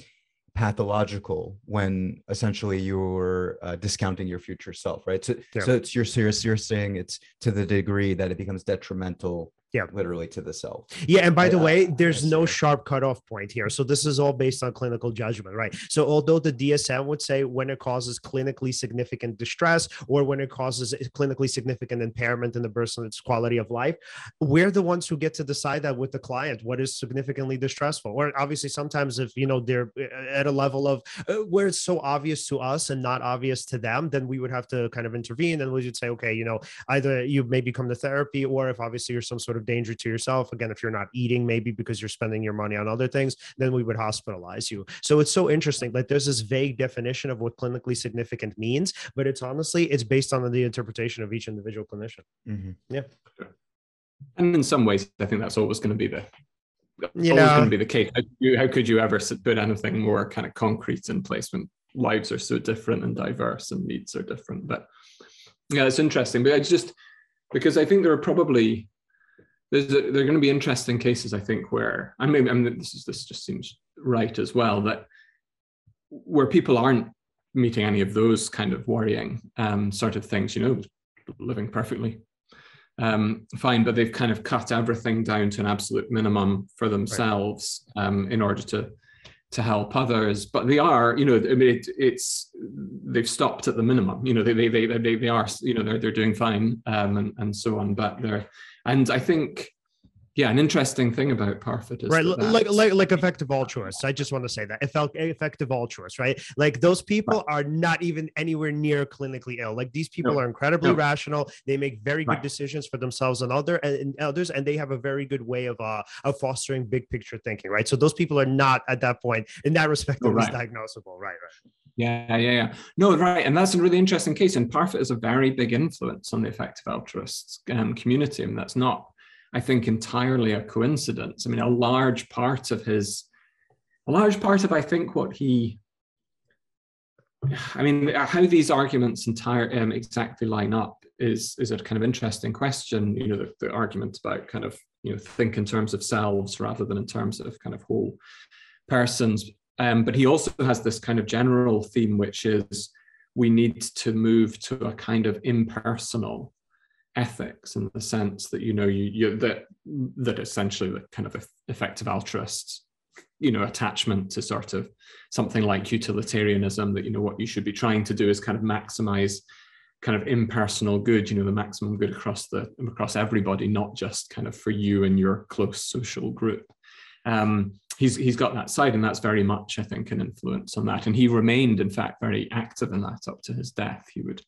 pathological when essentially you're uh, discounting your future self, right? So, yeah. so it's you're, you're saying it's to the degree that it becomes detrimental yeah. literally to the cell yeah and by the way there's no sharp cutoff point here. So this is all based on clinical judgment right? So although the dsm would say when it causes clinically significant distress or when it causes clinically significant impairment in the person's quality of life we're the ones who get to decide that with the client what is significantly distressful. Or obviously sometimes if you know they're uh, at a level of uh, where it's so obvious to us and not obvious to them then we would have to kind of intervene and we would say okay you know either you may become the therapy or if obviously you're some sort of of danger to yourself again if you're not eating maybe because you're spending your money on other things then we would hospitalize you. So it's so interesting like there's this vague definition of what clinically significant means but it's honestly it's based on the interpretation of each individual clinician. Mm-hmm. yeah. And in some ways i think that's always going to be the you always going to be the case. How, you, how could you ever put anything more kind of concrete in place when lives are so different and diverse and needs are different? But yeah it's interesting but i just because i think there are probably there's a, there are going to be interesting cases i think where i mean, I mean this is this just seems right as well that where people aren't meeting any of those kind of worrying um, sort of things you know living perfectly um, fine but they've kind of cut everything down to an absolute minimum for themselves right. um, in order to to help others but they are you know i mean it, it's they've stopped at the minimum you know they they they they, they are you know they're, they're doing fine um, and, and so on but they're and i think yeah, an interesting thing about Parfit is right, like like like effective altruists. I just want to say that effective altruists, right? Like those people right. are not even anywhere near clinically ill. Like these people no. are incredibly no. rational. They make very good right. decisions for themselves and other and, others, and they have a very good way of uh of fostering big picture thinking, right? So those people are not at that point in that respect oh, right. diagnosable, right? Right. Yeah, yeah, yeah. No, right, and that's a really interesting case. And Parfit is a very big influence on the effective altruists um, community, and that's not I think, entirely a coincidence. I mean, a large part of his, a large part of, I think, what he, I mean, how these arguments entire um, exactly line up is is a kind of interesting question. You know, the, the argument about kind of you know think in terms of selves rather than in terms of kind of whole persons. Um, but he also has this kind of general theme, which is we need to move to a kind of impersonal ethics in the sense that you know you, you that that essentially the kind of effective altruists you know attachment to sort of something like utilitarianism that you know what you should be trying to do is kind of maximize kind of impersonal good you know the maximum good across the across everybody not just kind of for you and your close social group. Um, he's he's got that side and that's very much i think an influence on that. And he remained in fact very active in that up to his death. He would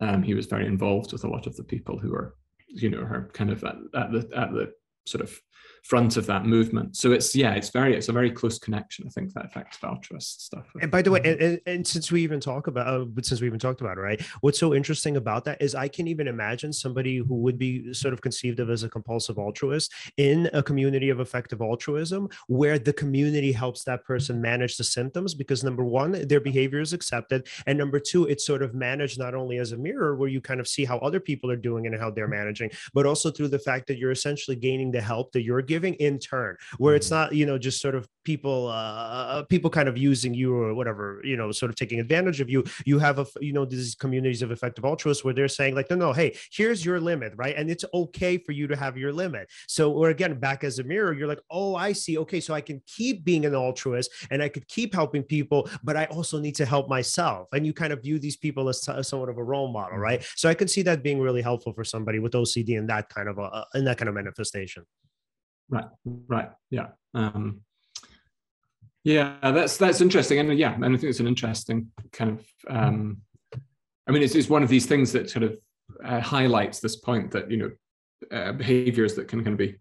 um, he was very involved with a lot of the people who were, you know, her kind of at, at the at the sort of front of that movement. So it's yeah, it's very it's a very close connection. I think that effective altruist stuff. And by the way, and, and since we even talk about, uh, since we even talked about it, right? What's so interesting about that is I can even imagine somebody who would be sort of conceived of as a compulsive altruist in a community of effective altruism, where the community helps that person manage the symptoms because number one, their behavior is accepted, and number two, it's sort of managed not only as a mirror where you kind of see how other people are doing and how they're managing, but also through the fact that you're essentially gaining the help that you're giving in turn where it's mm-hmm. not you know just sort of people uh people kind of using you or whatever you know sort of taking advantage of you. You have a you know these communities of effective altruists where they're saying like no no hey here's your limit right? And it's okay for you to have your limit. So or again back as a mirror you're like oh i see. Okay so i can keep being an altruist and i could keep helping people but i also need to help myself. And you kind of view these people as, t- as somewhat of a role model right? Mm-hmm. so i can see that being really helpful for somebody with ocd in that kind of a in that kind of manifestation Right, right, yeah, um, yeah. That's that's interesting, and yeah, and I think it's an interesting kind of. Um, I mean, it's, it's one of these things that sort of uh, highlights this point that you know uh, behaviors that can kind of be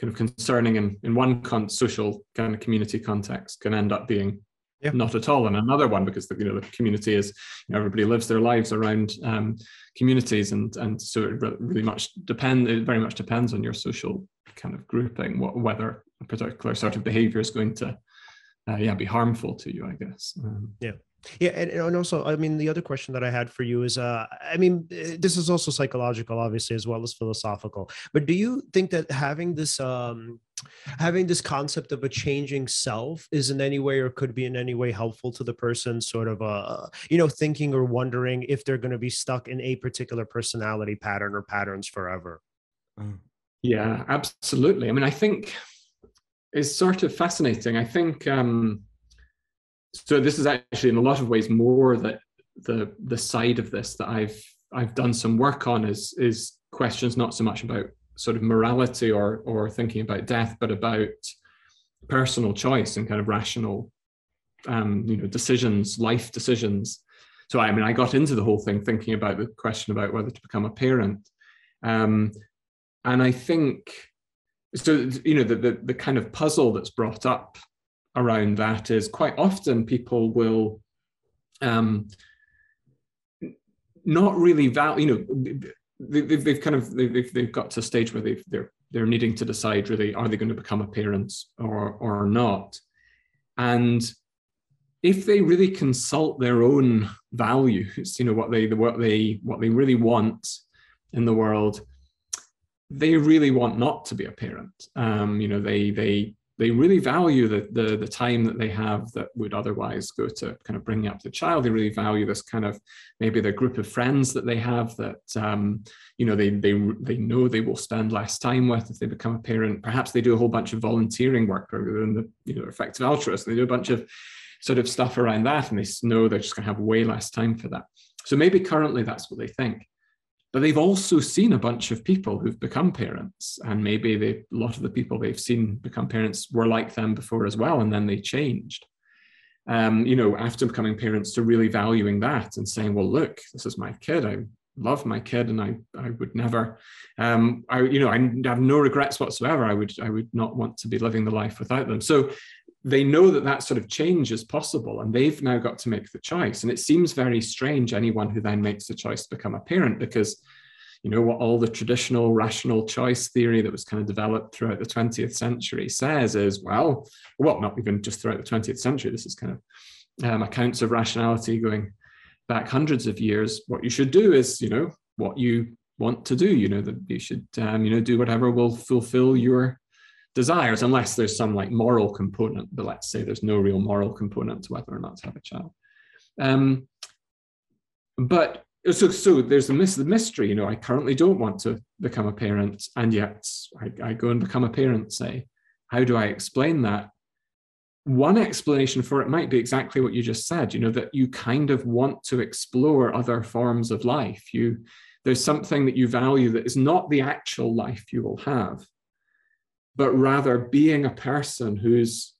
kind of concerning in in one con- social kind of community context can end up being yeah. not at all And another one because the, you know the community is you know, everybody lives their lives around um, communities and and so it really much depend it very much depends on your social kind of grouping what, whether a particular sort of behavior is going to uh, yeah be harmful to you i guess um, yeah yeah, and, and also, I mean, the other question that I had for you is, uh, I mean, eh, this is also psychological, obviously, as well as philosophical. But do you think that having this, um, having this concept of a changing self is in any way or could be in any way helpful to the person, sort of, uh, you know, thinking or wondering if they're going to be stuck in a particular personality pattern or patterns forever? Mm. Yeah, absolutely. I mean, I think it's sort of fascinating. I think um, so. This is actually, in a lot of ways, more that the the side of this that I've I've done some work on is is questions not so much about sort of morality or or thinking about death, but about personal choice and kind of rational, um, you know, decisions, life decisions. So I mean, I got into the whole thing thinking about the question about whether to become a parent. Um, and I think so. You know, the, the the kind of puzzle that's brought up around that is quite often people will um, not really value. You know, they've, they've kind of they've, they've got to a stage where they've, they're they're needing to decide really are they going to become a parent or or not, and if they really consult their own values, you know what they what they what they really want in the world, they really want not to be a parent. Um, you know, they they they really value the, the, the time that they have that would otherwise go to kind of bringing up the child. They really value this kind of maybe the group of friends that they have that um, you know they they they know they will spend less time with if they become a parent. Perhaps they do a whole bunch of volunteering work rather than the you know effective altruist. They do a bunch of sort of stuff around that, and they know they're just going to have way less time for that. So maybe currently that's what they think. But they've also seen a bunch of people who've become parents, and maybe they, a lot of the people they've seen become parents were like them before as well, and then they changed. Um, you know, after becoming parents, to really valuing that and saying, "Well, look, this is my kid. I love my kid, and I I would never, um, I you know, I have no regrets whatsoever. I would I would not want to be living the life without them." So they know that that sort of change is possible and they've now got to make the choice. And it seems very strange anyone who then makes the choice to become a parent because you know what all the traditional rational choice theory that was kind of developed throughout the 20th century says is well well not even just throughout the 20th century this is kind of um, accounts of rationality going back hundreds of years. What you should do is you know what you want to do. You know that you should um, you know do whatever will fulfill your desires, unless there's some like moral component. But let's say there's no real moral component to whether or not to have a child. Um, but so, so there's the, the mystery. You know, I currently don't want to become a parent, and yet I, I go and become a parent. Say, how do I explain that? One explanation for it might be exactly what you just said. You know that you kind of want to explore other forms of life. You there's something that you value that is not the actual life you will have but rather being a person whose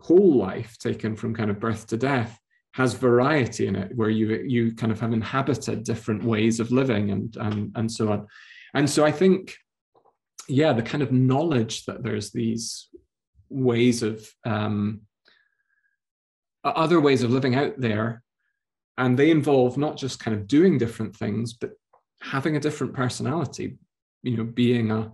whole life, taken from kind of birth to death, has variety in it, where you you kind of have inhabited different ways of living and and and so on. And so I think, yeah, the kind of knowledge that there's these ways of um, other ways of living out there, and they involve not just kind of doing different things, but having a different personality. You know, being a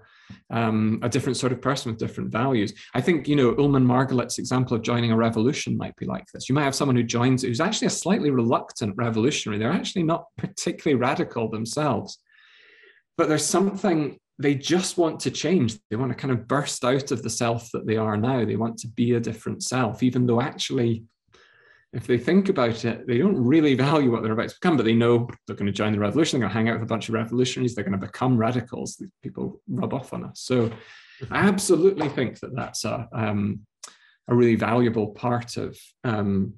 um, a different sort of person with different values. I think, you know, Ullmann Margalit's example of joining a revolution might be like this. You might have someone who joins who's actually a slightly reluctant revolutionary. They're actually not particularly radical themselves, but there's something they just want to change. They want to kind of burst out of the self that they are now. They want to be a different self, even though actually if they think about it, they don't really value what they're about to become, but they know they're going to join the revolution. They're going to hang out with a bunch of revolutionaries. They're going to become radicals. These people rub off on us. So I absolutely think that that's a, um, a really valuable part of, um,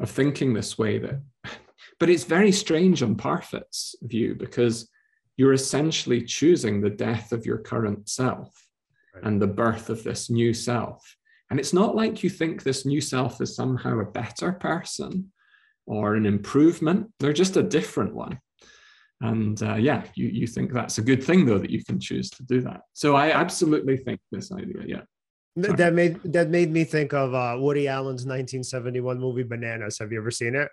of thinking this way. That, (laughs) but it's very strange on Parfit's view because you're essentially choosing the death of your current self right. and the birth of this new self and it's not like you think this new self is somehow a better person or an improvement. They're just a different one. And uh, yeah, you, you think that's a good thing, though, that you can choose to do that. So I absolutely think this idea, yeah. Sorry. That made that made me think of uh, Woody Allen's 1971 movie Bananas. Have you ever seen it?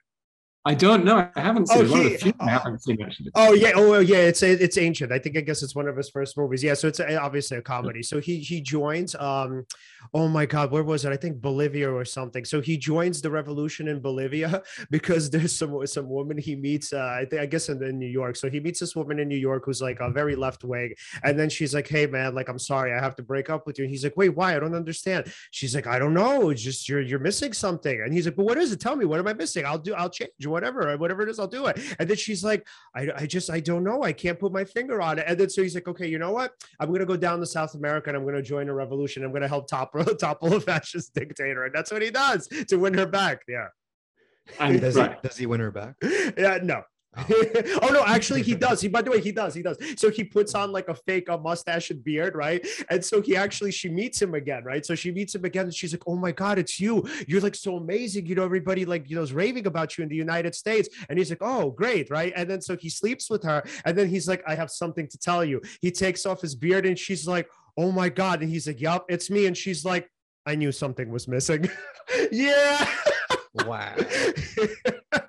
I don't know. I haven't seen oh, One of the few I haven't seen actually. Oh yeah. Oh yeah. It's it's ancient. I think I guess it's one of his first movies. Yeah. So it's obviously a comedy. So he he joins. Um, oh my God, where was it? I think Bolivia or something. So he joins the revolution in Bolivia (laughs) because there's some some woman he meets. Uh, I think I guess in, in New York. So he meets this woman in New York who's like a very left wing, and then she's like, "Hey man, like I'm sorry, I have to break up with you." And he's like, "Wait, why? I don't understand." She's like, "I don't know. It's just you're you're missing something." And he's like, "But what is it? Tell me. What am I missing? I'll do. I'll change whatever. Whatever it is, I'll do it. And then she's like, I, I just, I don't know. I can't put my finger on it. And then so he's like, okay, you know what? I'm going to go down to South America and I'm going to join a revolution. I'm going to help topple, topple a fascist dictator. And that's what he does to win her back. Yeah. And does, right. he, does he win her back? (laughs) Yeah, no. (laughs) Oh. no, actually he does. He by the way, he does. He does. So he puts on like a fake a mustache and beard, right? And so he actually she meets him again, right? So she meets him again and she's like, "Oh my god, it's you. You're like so amazing. You know everybody like, you know, is raving about you in the United States." And he's like, "Oh, great, right?" And then so he sleeps with her and then he's like, "I have something to tell you." He takes off his beard and she's like, "Oh my god." And he's like, "Yup, it's me." And she's like, "I knew something was missing." (laughs) yeah. Wow. (laughs)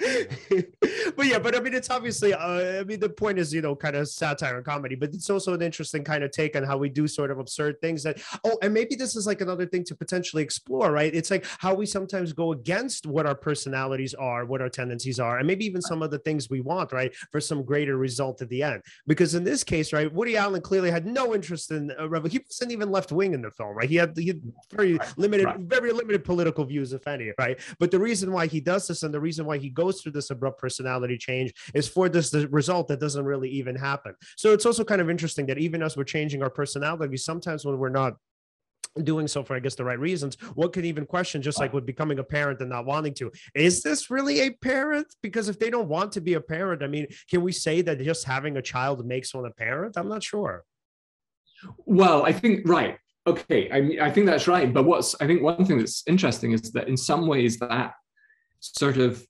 (laughs) but yeah, but I mean, it's obviously, uh, I mean, the point is, you know, kind of satire and comedy, but it's also an interesting kind of take on how we do sort of absurd things that, oh, and maybe this is like another thing to potentially explore, right? It's like how we sometimes go against what our personalities are, what our tendencies are, and maybe even some of the things we want, right? For some greater result at the end. Because in this case, right, Woody Allen clearly had no interest in, uh, Rebel. he wasn't even left wing in the film, right? He had, he had very right. limited, right. very limited political views, if any, right? But the reason why he does this and the reason why he goes through this abrupt personality change is for this the result that doesn't really even happen. So it's also kind of interesting that even as we're changing our personality, sometimes when we're not doing so for i guess the right reasons what could even question just like with becoming a parent and not wanting to is this really a parent? Because if they don't want to be a parent i mean can we say that just having a child makes one a parent? I'm not sure. Well i think right. Okay. I mean i think that's right. But what's i think one thing that's interesting is that in some ways that sort of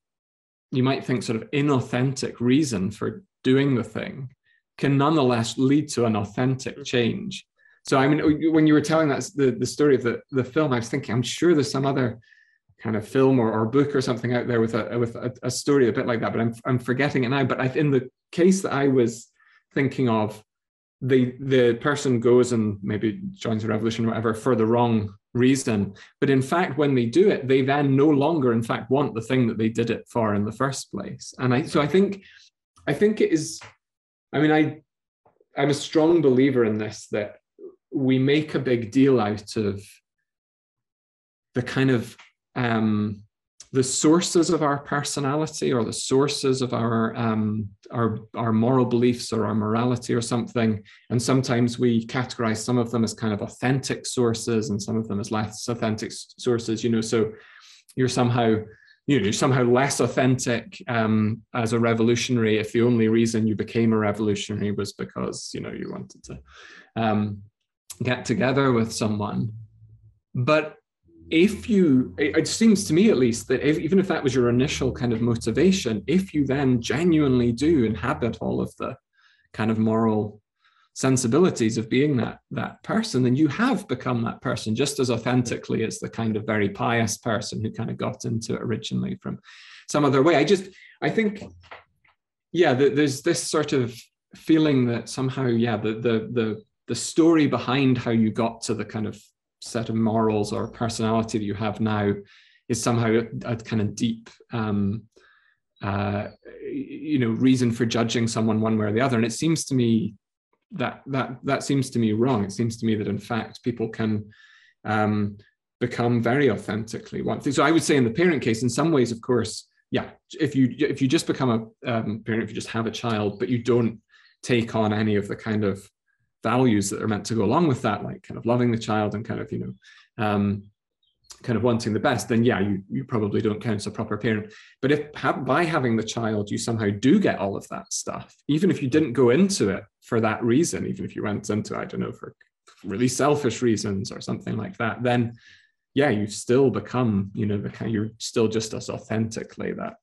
you might think sort of inauthentic reason for doing the thing can nonetheless lead to an authentic mm-hmm. change. So I mean, when you were telling that the, the story of the, the film, I was thinking, I'm sure there's some other kind of film or, or book or something out there with a with a, a story a bit like that, but I'm I'm forgetting it now. But I, in the case that I was thinking of, the the person goes and maybe joins a revolution or whatever for the wrong reason. But in fact when they do it they then no longer in fact want the thing that they did it for in the first place. And i so i think i think it is i mean i i'm a strong believer in this that we make a big deal out of the kind of um the sources of our personality or the sources of our um, our our moral beliefs or our morality or something. And sometimes we categorize some of them as kind of authentic sources and some of them as less authentic sources you know. So you're somehow you know you're somehow less authentic um, as a revolutionary if the only reason you became a revolutionary was because you know you wanted to um, get together with someone. But if you it seems to me at least that if, even if that was your initial kind of motivation if you then genuinely do inhabit all of the kind of moral sensibilities of being that that person then you have become that person just as authentically as the kind of very pious person who kind of got into it originally from some other way. I just i think yeah the, there's this sort of feeling that somehow yeah the the the the story behind how you got to the kind of set of morals or personality that you have now is somehow a, a kind of deep um, uh, you know reason for judging someone one way or the other. And it seems to me that that that seems to me wrong. It seems to me that in fact people can um, become very authentically one thing. So i would say in the parent case in some ways of course yeah if you if you just become a um, parent if you just have a child but you don't take on any of the kind of values that are meant to go along with that, like kind of loving the child and kind of, you know, um, kind of wanting the best, then yeah, you, you probably don't count as a proper parent. But if by having the child, you somehow do get all of that stuff, even if you didn't go into it for that reason, even if you went into, I don't know, for really selfish reasons or something like that, then yeah, you've still become, you know, the kind, you're still just as authentically that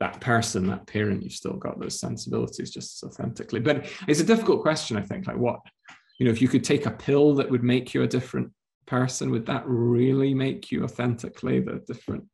that person, that parent, you've still got those sensibilities just as authentically. But it's a difficult question, I think. Like, what, you know, if you could take a pill that would make you a different person, would that really make you authentically the different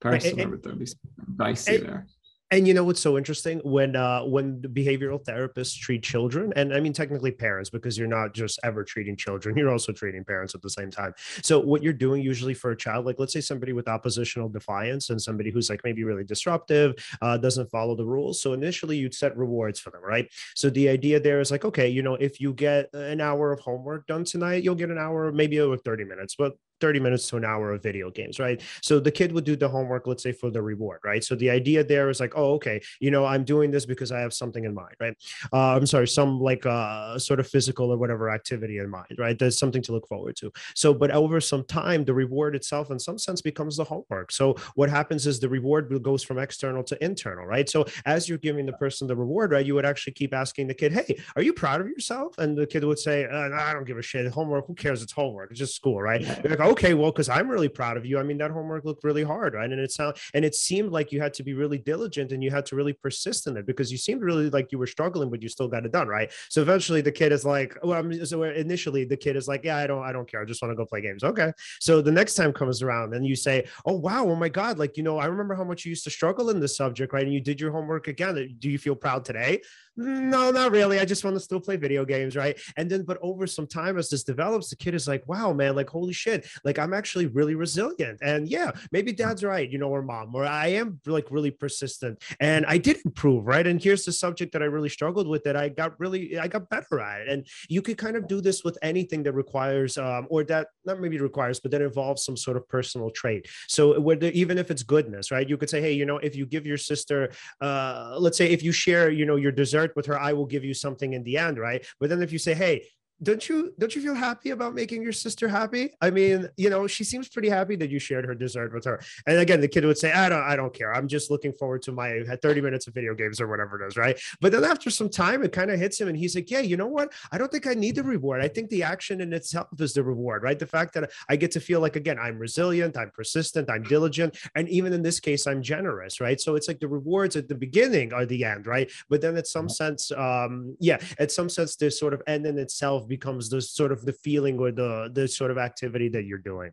person, or would there be something dicey there? And you know what's so interesting? When uh when behavioral therapists treat children and i mean technically parents because you're not just ever treating children you're also treating parents at the same time. So what you're doing usually for a child like let's say somebody with oppositional defiance and somebody who's like maybe really disruptive uh, doesn't follow the rules. So initially you'd set rewards for them right? So the idea there is like okay you know if you get an hour of homework done tonight you'll get an hour maybe over 30 minutes. But 30 minutes to an hour of video games, right? So the kid would do the homework, let's say for the reward, right? So the idea there is like, oh, okay, you know, I'm doing this because I have something in mind, right? Uh, I'm sorry, some like uh, sort of physical or whatever activity in mind, right? There's something to look forward to. So, but over some time, the reward itself, in some sense, becomes the homework. So what happens is the reward goes from external to internal, right? So as you're giving the person the reward, right, you would actually keep asking the kid, hey, are you proud of yourself? And the kid would say, uh, I don't give a shit. Homework, who cares? It's homework. It's just school, right? Okay, well, because I'm really proud of you. I mean, that homework looked really hard, right? And it sound and it seemed like you had to be really diligent and you had to really persist in it because you seemed really like you were struggling, but you still got it done, right? So eventually the kid is like, well, I'm, so initially the kid is like, yeah, I don't, I don't care. I just want to go play games. Okay. So the next time comes around and you say, oh wow, oh my god, like you know, I remember how much you used to struggle in this subject, right? And you did your homework again. Do you feel proud today? No, not really. I just want to still play video games, right? And then, but over some time, as this develops, the kid is like, wow, man, like, holy shit, like, I'm actually really resilient. And yeah, maybe dad's right, you know, or mom, or I am like really persistent and I did improve, right? And here's the subject that I really struggled with that I got really, I got better at it. And you could kind of do this with anything that requires, um, or that not maybe requires, but that involves some sort of personal trait. So, whether even if it's goodness, right? You could say, hey, you know, if you give your sister, uh, let's say if you share, you know, your dessert with her, I will give you something in the end, right? But then if you say, hey, don't you don't you feel happy about making your sister happy? I mean you know she seems pretty happy that you shared her dessert with her. And again the kid would say i don't i don't care. I'm just looking forward to my 30 minutes of video games or whatever it is right? But then after some time it kind of hits him and he's like yeah you know what? I don't think i need the reward. I think the action in itself is the reward right? The fact that i get to feel like again i'm resilient i'm persistent i'm diligent and even in this case i'm generous right? So it's like the rewards at the beginning are the end right? But then at some sense um yeah at some sense there's sort of end in itself becomes the sort of the feeling or the the sort of activity that you're doing.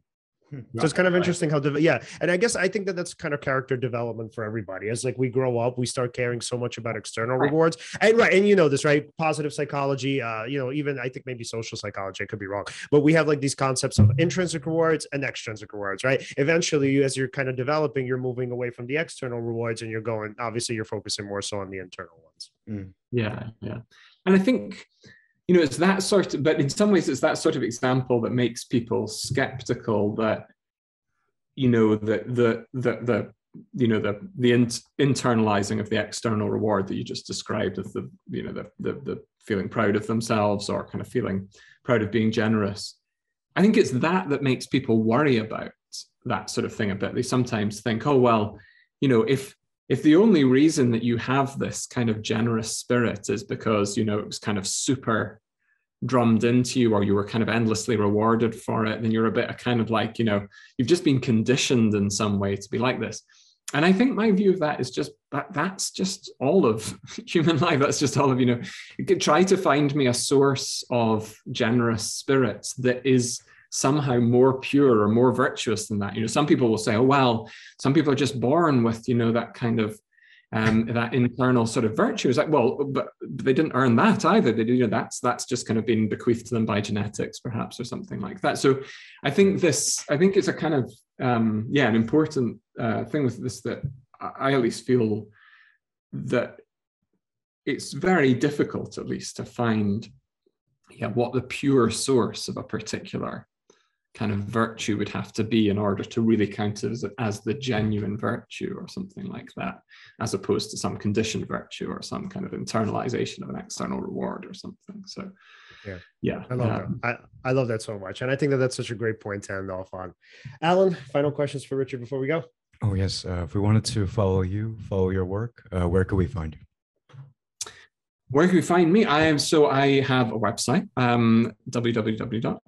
Hmm. so it's kind of interesting how yeah. And i guess i think that that's kind of character development for everybody. As like we grow up we start caring so much about external right. rewards. And right and you know this right? Positive psychology uh you know even i think maybe social psychology i could be wrong. But we have like these concepts of intrinsic rewards and extrinsic rewards right? Eventually as you're kind of developing you're moving away from the external rewards and you're going obviously you're focusing more so on the internal ones. Mm. yeah yeah. And i think you know, it's that sort of, but in some ways, it's that sort of example that makes people skeptical that, you know, the the the the you know the the in, internalizing of the external reward that you just described of the you know the, the the feeling proud of themselves or kind of feeling proud of being generous. I think it's that that makes people worry about that sort of thing a bit. They sometimes think, oh well, you know, if if the only reason that you have this kind of generous spirit is because you know it was kind of super drummed into you or you were kind of endlessly rewarded for it then you're a bit of kind of like you know you've just been conditioned in some way to be like this. And i think my view of that is just that that's just all of (laughs) human life. That's just all of you know you try to find me a source of generous spirits that is somehow more pure or more virtuous than that. You know, some people will say, oh, well, some people are just born with, you know, that kind of um, (laughs) that internal sort of virtue. It's like, well, but they didn't earn that either. They, you know, that's that's just kind of been bequeathed to them by genetics, perhaps, or something like that. So, I think this, I think it's a kind of, um, yeah, an important uh, thing with this that I at least feel that it's very difficult, at least, to find, yeah, what the pure source of a particular kind of virtue would have to be in order to really count as, as the genuine virtue or something like that, as opposed to some conditioned virtue or some kind of internalization of an external reward or something. So, yeah, yeah, I love um, that. I, I love that so much, and I think that that's such a great point to end off on. Alan, final questions for Richard before we go. Oh yes, uh, if we wanted to follow you, follow your work, uh, where could we find you? Where can we find me? I am so I have a website, um, www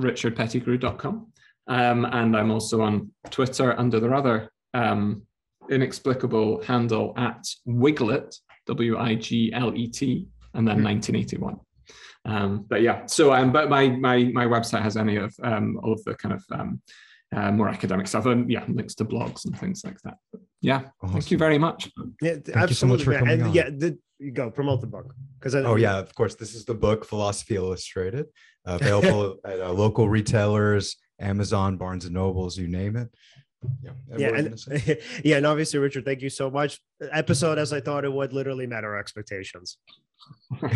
richardpettigrew.com. Um, and I'm also on Twitter under the rather um, inexplicable handle at Wiglet, W I G L E T, and then 1981. Hmm. Um, but yeah, so um, but my my my website has any of um, all of the kind of um, uh, more academic stuff and yeah, links to blogs and things like that. But yeah, awesome. thank you very much. Yeah, thank absolutely. you so much for coming and, on. Yeah, the, you go promote the book because oh yeah, of course, this is the book Philosophy Illustrated (laughs) available at uh, local retailers, Amazon, Barnes and Nobles, you name it. Yeah, yeah, and, (laughs) yeah, and obviously, Richard, thank you so much. Episode as I thought it would literally met our expectations. (laughs)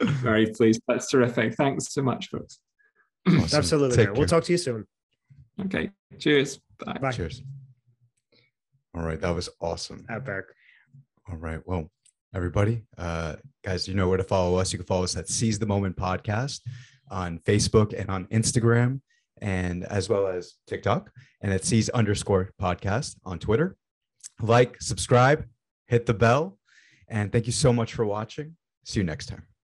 Very pleased. That's terrific. Thanks so much, folks. Awesome. Absolutely. Take man. We'll care. talk to you soon. Okay. Cheers. Bye. Bye. Cheers. All right, that was awesome. Epic. All right. Well, everybody, uh, guys, you know where to follow us. You can follow us at Seize the Moment Podcast on Facebook and on Instagram, and as well as TikTok, and at Seize underscore podcast on Twitter. Like, subscribe, hit the bell, and thank you so much for watching. See you next time.